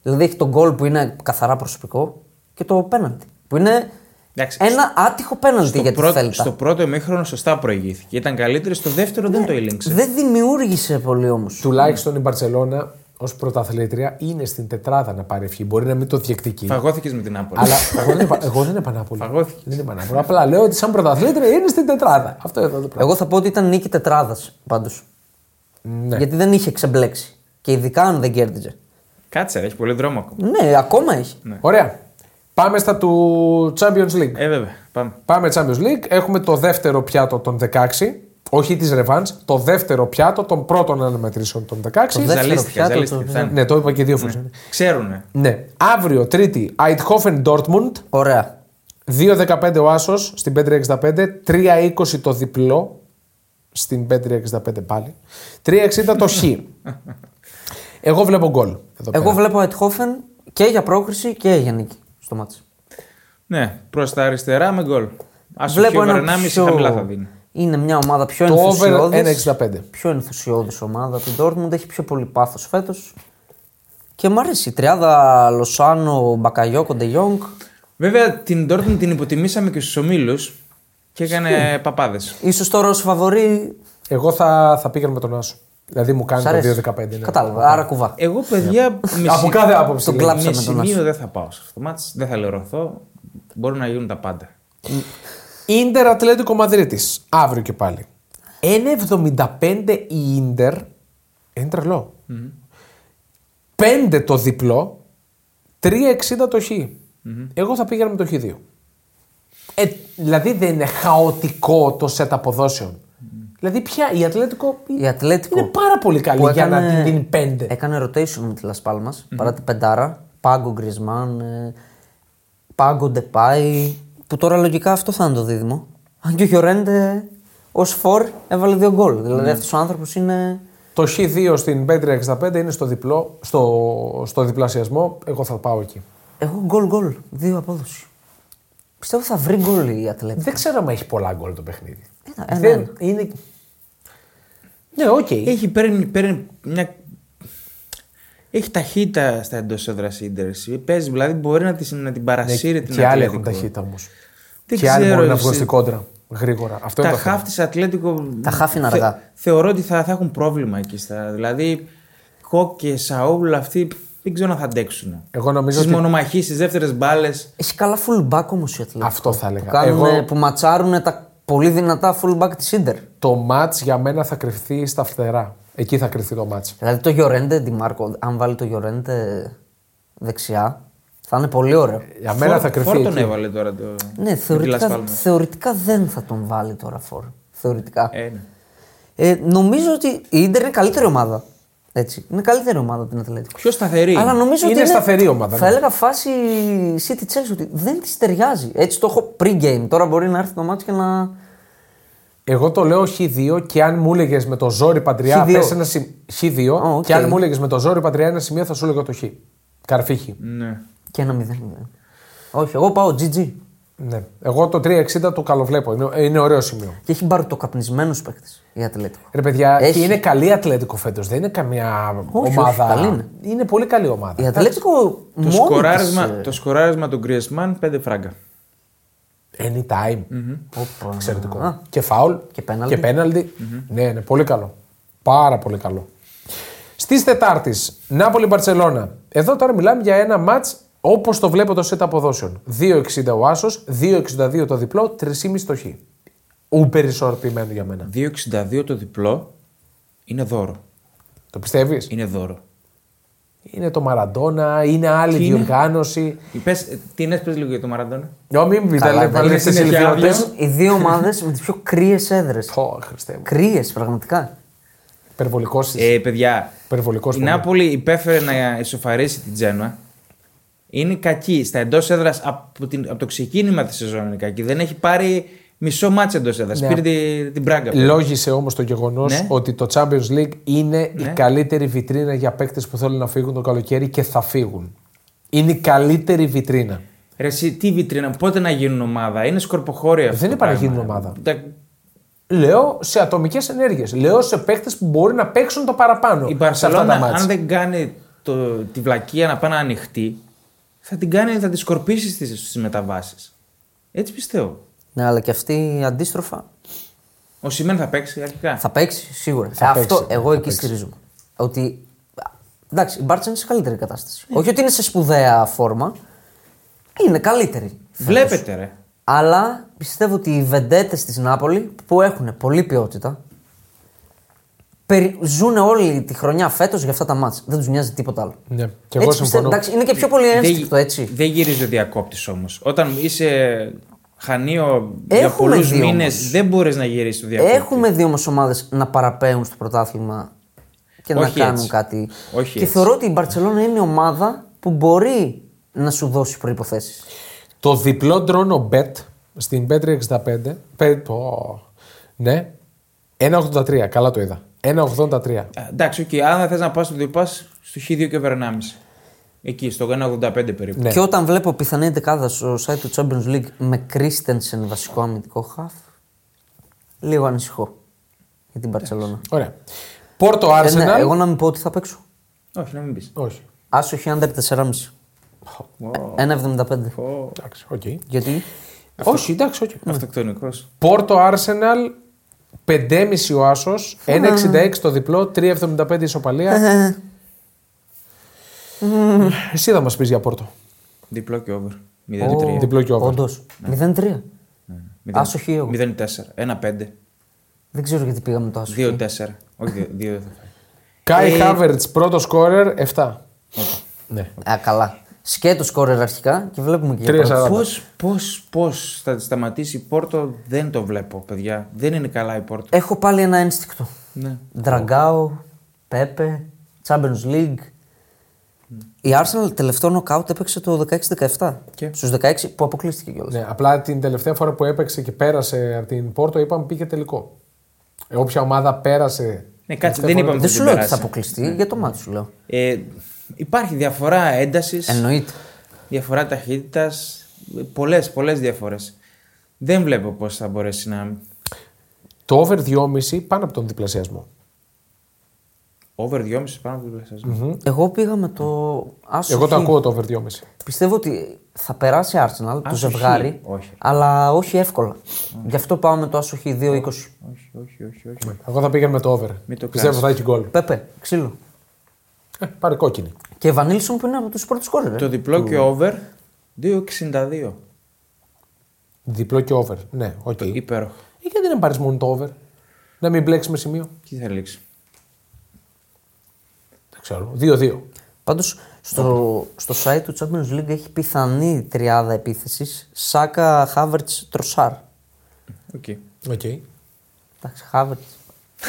S2: Δηλαδή έχει τον γκολ που είναι καθαρά προσωπικό και το πέναλτι. Που είναι
S3: Εντάξει,
S2: ένα άτυχο πέναλτι
S3: Στο
S2: για τη
S3: πρώτο,
S2: Θέλτα.
S3: στο πρώτο ημίχρονο σωστά προηγήθηκε. Ήταν καλύτερη, στο δεύτερο δεν το έλεγξε.
S2: Δεν δημιούργησε πολύ όμως.
S1: Τουλάχιστον η Μπαρσελόνα ως πρωταθλήτρια είναι στην τετράδα να πάρει ευχή. Μπορεί να μην το διεκδικεί.
S3: Φαγώθηκες με την Άπολη.
S1: Αλλά εγώ δεν, είπα, εγώ δεν είπα Νάπολη.
S3: Φαγώθηκες.
S1: Δεν είπα Νάπολη. Απλά λέω ότι σαν πρωταθλήτρια είναι στην τετράδα. Αυτό εδώ το πράγμα.
S2: Εγώ θα πω ότι ήταν νίκη τετράδας πάντως.
S1: Ναι.
S2: Γιατί δεν είχε ξεμπλέξει. Και ειδικά αν δεν κέρδιζε.
S3: Κάτσε, ρε, έχει πολύ δρόμο ακόμα.
S2: Ναι, ακόμα έχει.
S1: Ωραία. Πάμε στα του Champions League.
S3: Ε, βέβαια. Πάμε.
S1: Πάμε Champions League. Έχουμε το δεύτερο πιάτο των 16. Όχι της Revans. Το δεύτερο πιάτο των πρώτων αναμετρήσεων των 16.
S2: δεύτερο
S3: Ζαλίστηκε,
S2: πιάτο,
S3: ζαλίστηκε.
S2: το-
S3: φτάνει.
S1: Ναι, το είπα και δύο φορές.
S3: Ξέρουνε.
S1: Ναι. Αύριο, Τρίτη, Eindhoven Dortmund.
S2: Ωραία.
S1: 2-15 ο Άσος στην 5-65. 3-20 το διπλό στην 5-65 πάλι. 3-60 το Χ. Εγώ βλέπω γκολ. Εδώ
S2: Εγώ
S1: πέρα.
S2: βλέπω Αιτχόφεν και για πρόκριση και για νίκη στο μάτι.
S3: Ναι, προς τα αριστερά με γκολ. Α
S2: Βλέπω
S3: βλέπω
S2: ένα
S3: 1,5
S2: πιο...
S3: χαμηλά θα δίνει.
S2: Είναι μια ομάδα πιο
S1: Το over
S2: ενθουσιώδης.
S1: 1,65.
S2: Πιο ενθουσιώδης ομάδα του Dortmund. Έχει πιο πολύ πάθος φέτος. Και μου αρέσει η τριάδα Λοσάνο, Μπακαγιόκο, Ντε Γιόγκ.
S3: Βέβαια την Dortmund την υποτιμήσαμε και στους ομίλους και έκανε παπάδες.
S2: Ίσως τώρα ως φαβορή
S1: Εγώ θα, θα πήγαινα με τον Άσο. Δηλαδή μου κάνει
S2: σ'
S1: το
S2: αρέσει.
S1: 2-15. Ναι.
S2: Κατάλαβα, άρα κουβά.
S3: Εγώ, παιδιά, με,
S1: Από
S3: συ-
S1: κάθε άποψη.
S2: Τον
S1: λέει.
S2: κλάψα
S3: με
S2: με τον
S3: σημείο
S2: Άσο.
S3: δεν θα πάω σε αυτό το μάτς. Δεν θα λερωθώ. Μπορούν να γίνουν τα πάντα.
S1: Ίντερ Ατλέτικο Μαδρίτης. Αύριο και πάλι. 1,75 η Ίντερ. Είναι τρελό. 5 το διπλό. 3,60 το Χ. Εγώ θα πήγαινα με το Χ2. Ε, δηλαδή δεν είναι χαοτικό το σετ αποδόσεων. Δηλαδή πια η Ατλέτικο,
S2: Η Ατλέτικο
S1: είναι πάρα πολύ καλή
S2: που
S1: για να
S2: έκανε-
S1: την δίνει 5.
S2: Έκανε rotation με τη Las Palmas παρά την πεντάρα. Πάγκο Γκρισμάν, ε, Πάγκο Ντεπάι. Που τώρα λογικά αυτό θα είναι το δίδυμο. Αν και ο Γιορέντε ως φορ έβαλε δύο γκολ. Δηλαδή αυτός ο άνθρωπος είναι.
S1: Το Χ2 στην 5,65 είναι στο, διπλό, στο, στο διπλασιασμό. Εγώ θα πάω εκεί.
S2: Εγώ γκολ γκολ. Δύο απόδοση. Πιστεύω θα βρει γκολ η Ατλέτικο.
S1: Δεν ξέρω αν έχει πολλά γκολ το παιχνίδι.
S2: Ένα- ένα-
S1: Δεν
S2: ένα.
S1: είναι. Ναι, οκ.
S3: Έχει παίρνει, παίρνει μια. Έχει ταχύτητα στα εντός έδρας Ίντερ. Παίζει, δηλαδή μπορεί να, της, να την παρασύρει την
S1: Ναι, και άλλοι έχουν
S3: Ατλέτικο.
S1: ταχύτητα όμως.
S3: Δεν
S1: Και άλλοι
S3: ξέρω,
S1: μπορούν να
S3: εσύ.
S1: βγουν στην κόντρα γρήγορα. Αυτό
S3: Τα
S1: είναι το θέμα.
S3: χαφ της Ατλέτικο.
S2: Τα χαφ είναι αργά.
S3: θεωρώ ότι θα, θα έχουν πρόβλημα εκεί. Στα, δηλαδή, Κόκε και Σαούλ αυτοί δεν ξέρω αν θα αντέξουν.
S1: Εγώ νομίζω
S3: Στις
S1: ότι-
S3: μονομαχίες, στις δεύτερες μπάλες.
S2: Έχει καλά fullback όμως η Ατλέτικο.
S1: Αυτό θα έλεγα.
S2: Που, κάνουνε-
S1: Εγώ-
S2: που ματσάρουν τα πολύ δυνατά fullback της Ίντερ.
S1: Το match για μένα θα κριθεί στα φτερά. Εκεί θα κριθεί το match.
S2: Δηλαδή το Γιορέντε, Ντιμάρκο, αν βάλει το Γιορέντε δεξιά, θα είναι πολύ ωραίο.
S1: Για μένα θα κρυφθεί.
S3: Φόρ τον
S1: εκεί.
S3: έβαλε τώρα το.
S2: Ναι,
S3: με τη
S2: θεωρητικά,
S3: Las Palmas.
S2: θεωρητικά δεν θα τον βάλει τώρα φόρ. Θεωρητικά.
S3: Ε, ναι.
S2: Ε, νομίζω ότι η Ιντερ είναι καλύτερη ομάδα. Έτσι. Είναι καλύτερη ομάδα από την Ατλέτικο.
S3: Πιο σταθερή.
S2: Αλλά νομίζω
S1: Είναι
S2: ότι
S1: σταθερή ομάδα,
S2: Θα
S1: ναι.
S2: έλεγα φάση City Chelsea ότι δεν της ταιριάζει. Έτσι το έχω pre-game. Τώρα μπορεί να έρθει το μάτι και να.
S1: Εγώ το λέω Χ2 και αν μου έλεγες με το ζόρι παντριά.
S2: Χ2.
S1: πες ένα σι... Χ2
S2: Ω, οκ.
S1: και αν μου έλεγες με το ζόρι παντρειά ένα σημείο θα σου έλεγα το Χ. Καρφί Χι.
S3: Ναι.
S2: και ένα 0-0. Όχι, εγώ πάω GG.
S1: Ναι. Εγώ το 360 το καλοβλέπω. Είναι, είναι ωραίο σημείο.
S2: Και έχει πάρει μπαρουτοκαπνισμένους παίκτες η Ατλέτικο.
S1: Ρε παιδιά,
S2: Έχει.
S1: και είναι καλή Ατλέτικο φέτος. Δεν είναι καμία
S2: Όχι,
S1: ομάδα.
S2: όχι, καλή είναι.
S1: πολύ καλή ομάδα.
S2: Η Ατλέτικο
S3: Το,
S2: μόνη
S3: σκοράρισμα,
S2: της, ε,
S3: το σκοράρισμα του Γκριεσμάν 5 φράγκα.
S1: Anytime.
S2: όπα.
S1: Εξαιρετικό.
S2: Α,
S1: Και φάουλ.
S2: Και πέναλτι.
S1: Και πέναλτι. Ναι, ναι, πολύ καλό. Πάρα πολύ καλό. Στις Τετάρτης, Νάπολη Μπαρσελόνα. Εδώ τώρα μιλάμε για ένα ματ όπως το βλέπω το σετ αποδόσεων. 2,60 ο Άσος, 2,62 το διπλό, 3,5 το Χ. Ούπερ ισορροπημένο για μένα.
S3: 2,62 το διπλό είναι δώρο.
S1: Το πιστεύεις,
S3: Είναι δώρο.
S1: Είναι το Μαραντόνα, είναι άλλη
S3: Τι είναι;
S1: διοργάνωση.
S3: Πες, ε, τι είναι, πες λίγο για το Μαραντόνα.
S1: Ω, μην πείτε,
S2: Καλά,
S1: λέει,
S2: δεν
S1: πάλι
S3: είναι
S1: στις
S3: συνέχεια
S1: ηλικιώτες.
S3: άδειο.
S2: Οι δύο ομάδες με τις πιο κρύες έδρες.
S1: Πω, Χριστέ μου.
S2: Κρύες, πραγματικά.
S1: Υπερβολικός
S3: Ε, παιδιά,
S1: Υπερβολικός
S3: η
S1: πολύ.
S3: Νάπολη υπέφερε να ισοφαρίσει την Τζένοα. Είναι κακή. Στα εντός έδρας από, την- από το ξεκίνημα της σεζόν είναι κακή. Δεν έχει πάρει μισό μάτσο εντός έδρας.
S1: Ναι.
S3: Πήρε την, την Μπράγκα.
S1: Λόγισε όμως το γεγονός
S3: Ναι.
S1: ότι το Champions League είναι η
S3: Ναι.
S1: καλύτερη βιτρίνα για παίκτες που θέλουν να φύγουν το καλοκαίρι και θα φύγουν. Είναι η καλύτερη βιτρίνα.
S3: Ρε, εσύ, τι βιτρίνα, πότε να γίνουν ομάδα; Είναι σκορποχώρια αυτό.
S1: Δεν
S3: το
S1: είπα να
S3: πράγμα.
S1: γίνουν ομάδα.
S3: Τα-
S1: Λέω σε ατομικές ενέργειες. Λέω σε παίκτες που μπορεί να παίξουν το παραπάνω.
S3: Η
S1: σε αυτά τα
S3: Μπαρσελόνα,
S1: μάτια.
S3: αν δεν κάνει το, τη βλακεία να πάει να ανοιχτεί, θα την κάνει, θα τη σκορπίσεις στις μεταβάσεις. Έτσι πιστεύω.
S2: Ναι, αλλά και αυτή αντίστροφα
S3: Ο Σιμέν θα παίξει αρχικά.
S2: θα παίξει σίγουρα.
S1: Θα
S2: Ε,
S1: παίξει,
S2: αυτό εγώ
S1: θα
S2: εκεί
S1: παίξει.
S2: στηρίζομαι. Ότι. Εντάξει, η Μπάρτσα είναι σε καλύτερη κατάσταση. Όχι ότι είναι σε σπουδαία φόρμα. Είναι καλύτερη.
S3: Βλέπετε, ρε.
S2: Αλλά πιστεύω ότι οι βεντέτες της Νάπολη που έχουν πολλή ποιότητα περι... ζουν όλη τη χρονιά φέτος για αυτά τα μάτια. Δεν τους νοιάζει τίποτα άλλο.
S1: Ναι, και εγώ
S2: Έτσι πιστεύω,
S1: συμφωνώ.
S2: εντάξει, είναι και πιο πολύ ένστικτο έτσι.
S3: Δεν γυρίζει ο διακόπτης όμως. Όταν είσαι χανίο για
S2: Έχουμε
S3: πολλούς
S2: δει
S3: μήνες,
S2: όμως.
S3: δεν μπορείς να γυρίσεις το διακόπτη.
S2: Έχουμε δει όμως ομάδες να παραπέουν στο πρωτάθλημα και
S3: Όχι
S2: να κάνουν
S3: έτσι.
S2: κάτι.
S3: Όχι
S2: και
S3: έτσι.
S2: θεωρώ ότι η Μπαρσελόνα είναι ομάδα που μπορεί να σου δώσει προποθέσει.
S1: Το διπλό draw no bet στην Bet365. πε- πω, ναι. 1,83. Καλά το είδα. 1,83.
S3: Α, Εντάξει, οκ, αν δεν θες να πας στο διπάς, στο Χ2 και over 1,5. Εκεί, στο 1,85 περίπου.
S1: Ναι.
S2: Και όταν βλέπω πιθανή δεκάδα στο site του Champions League με Christensen βασικό αμυντικό χαφ, λίγο ανησυχώ για την Μπαρσελόνα.
S1: Ωραία. Πόρτο
S2: Ε,
S1: Arsenal.
S2: ναι, εγώ να μην πω ότι θα παίξω.
S3: Όχι, να μην πεις.
S1: Όχι.
S2: Άσο Χι under 4,5. 1,75.
S1: Εντάξει, οκ.
S2: Γιατί;
S1: Όχι, εντάξει, όχι.
S3: Αυτοκτονικός.
S1: Πόρτο Arsenal 5,5 ο Άσος, 1,66 το διπλό, 3,75 ισοπαλία. Εσύ θα μας πεις για Πόρτο.
S3: Διπλό και over. 0-3.
S1: Διπλό και over.
S2: Όντως. 0-3.
S3: Μηδέν-
S2: Άσο Χι εγώ.
S3: 0-4. 1-5.
S2: Δεν ξέρω γιατί πήγαμε το άσοχη.
S3: 2-4. Όχι, 2 δεν θα φάει.
S1: Κάι
S2: Ε,
S1: Χάβερτ πρώτο σκόρερ 7. Ναι.
S2: Α, καλά. Σκέτος σκόρερ αρχικά και βλέπουμε και για
S1: Τρία
S2: πρώτη.
S1: σαράντα.
S3: Πώς πώς, πώς θα τη σταματήσει η Πόρτο, δεν το βλέπω, παιδιά. Δεν είναι καλά η Πόρτο.
S2: Έχω πάλι ένα ένστικτο.
S3: Ναι.
S2: Δραγκάο, Πέπε, Champions League. Η Arsenal τελευταίο νοκάουτ έπαιξε το 16-17.
S3: Και;
S2: Στους 16 που αποκλείστηκε κιόλας.
S1: ναι. Απλά την τελευταία φορά που έπαιξε και πέρασε από την Πόρτο είπαμε πήγε τελικό. Ε, όποια ομάδα πέρασε.
S3: Ναι, κάτσε,
S1: τελευταία
S3: δεν
S1: φορά-
S3: είπαμε
S2: Δεν
S3: θα
S2: σου
S3: την
S2: λέω ότι θα
S3: περάσει.
S2: αποκλειστεί, για το μάτι σου λέω.
S3: Ε, υπάρχει διαφορά έντασης.
S2: Εννοείται.
S3: διαφορά ταχύτητας. Πολλές, πολλές διαφορές. Δεν βλέπω πώς θα μπορέσει να.
S1: Το over 2,5 πάνω από τον διπλασιασμό.
S3: Over 2,5 πάνω από το διπλασιασμό.
S2: Εγώ πήγα με το άσο
S1: Εγώ το
S2: χ.
S1: ακούω το over 2,5.
S2: Πιστεύω ότι θα περάσει Arsenal, το
S3: Άσο
S2: ζευγάρι,
S3: χ, όχι.
S2: αλλά όχι εύκολα. Γι' αυτό πάω με το άσο χ 2-20.
S3: Όχι, όχι, όχι. όχι.
S1: Εγώ θα πήγα με το over.
S3: Μην το
S1: Πιστεύω
S3: κάνεις.
S1: θα έχει γκολ.
S2: Πέπε, ξύλο.
S1: Ε, πάρε κόκκινη.
S2: Και Βανίλσον που είναι από τους πρώτους σκόρερ.
S3: Το διπλό και over 2,62.
S1: Διπλό και over. Ναι, οκ. Ε,
S3: Υπέροχο.
S1: γιατί δεν πάρεις μόνο το over. Να μην μπλέξεις με σημείο.
S3: Τι θα λήξει.
S1: Δεν ξέρω. 2-2.
S2: Πάντως στο, στο site του Champions League έχει πιθανή τριάδα επίθεσης. Σάκα, Χάβερτζ, Τροσάρ.
S3: OK.
S1: OK.
S2: Εντάξει, Χάβερτζ.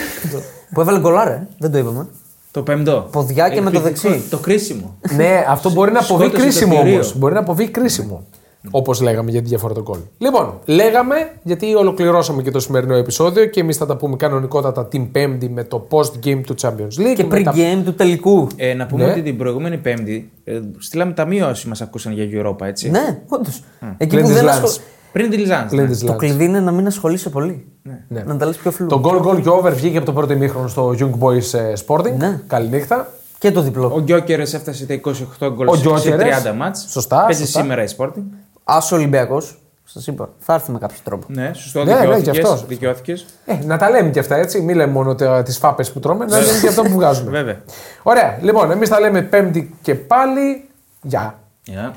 S2: που έβαλε γκολάρε, δεν το είπαμε.
S3: Το πέμπτο.
S2: Ποδιά και με το
S3: Εκπληκτικό.
S2: δεξί.
S3: Το κρίσιμο.
S1: ναι, αυτό μπορεί να αποβεί
S3: Σκότωσε το
S1: κρίσιμο
S3: θηρίο.
S1: όμως. Μπορεί να αποβεί κρίσιμο. Όπως λέγαμε για τη διαφορά των γκολ. Λοιπόν, λέγαμε γιατί ολοκληρώσαμε και το σημερινό επεισόδιο και εμείς θα τα πούμε κανονικότατα την Πέμπτη με το post-game του Champions League.
S2: Και
S1: με τα-
S2: pre-game του τελικού.
S3: Ε, να πούμε
S1: Ναι.
S3: ότι την προηγούμενη Πέμπτη ε, στείλαμε ταμείο όσοι μας ακούσαν για Europa, έτσι.
S2: Ναι, όντως. Εκεί
S1: Πλην
S2: που
S1: της
S2: δεν
S1: Λάνς.
S2: ασχολ...
S3: Πριν τη Λιζάνς.
S1: Πλην
S3: ναι.
S1: της
S2: Το
S1: Λάνς.
S2: κλειδί είναι να μην ασχολείσαι πολύ.
S1: Ναι.
S2: Να τα λες πιο φλού.
S1: Το goal goal και over βγήκε από το πρώτο ημίχρονο στο Young Boys ε, Sporting.
S2: Ναι.
S1: Καληνύχτα.
S2: Και το διπλό.
S3: Ο Γκιόκερε έφτασε τα 28 γκολ
S1: Ο
S3: σε
S1: Γκιόκερες.
S3: 30 μάτς.
S1: Σωστά,
S3: Παίζει
S1: σωστά.
S3: σήμερα η Sporting.
S2: Άσο Ολυμπιακός. Σας είπα. Θα έρθει με κάποιο τρόπο.
S3: Ναι, σωστό.
S1: Ναι, ναι,
S3: δικαιώθηκες,
S1: και αυτός.
S3: δικαιώθηκες.
S1: Ε, να τα λέμε και αυτά έτσι. Μην λέμε μόνο τις φάπες που τρώμε, να λέμε και αυτό που βγάζουμε.
S3: Βέβαια.
S1: Ωραία. Λοιπόν, εμείς τα λέμε Πέμπτη και πάλι. Γεια.
S3: Yeah.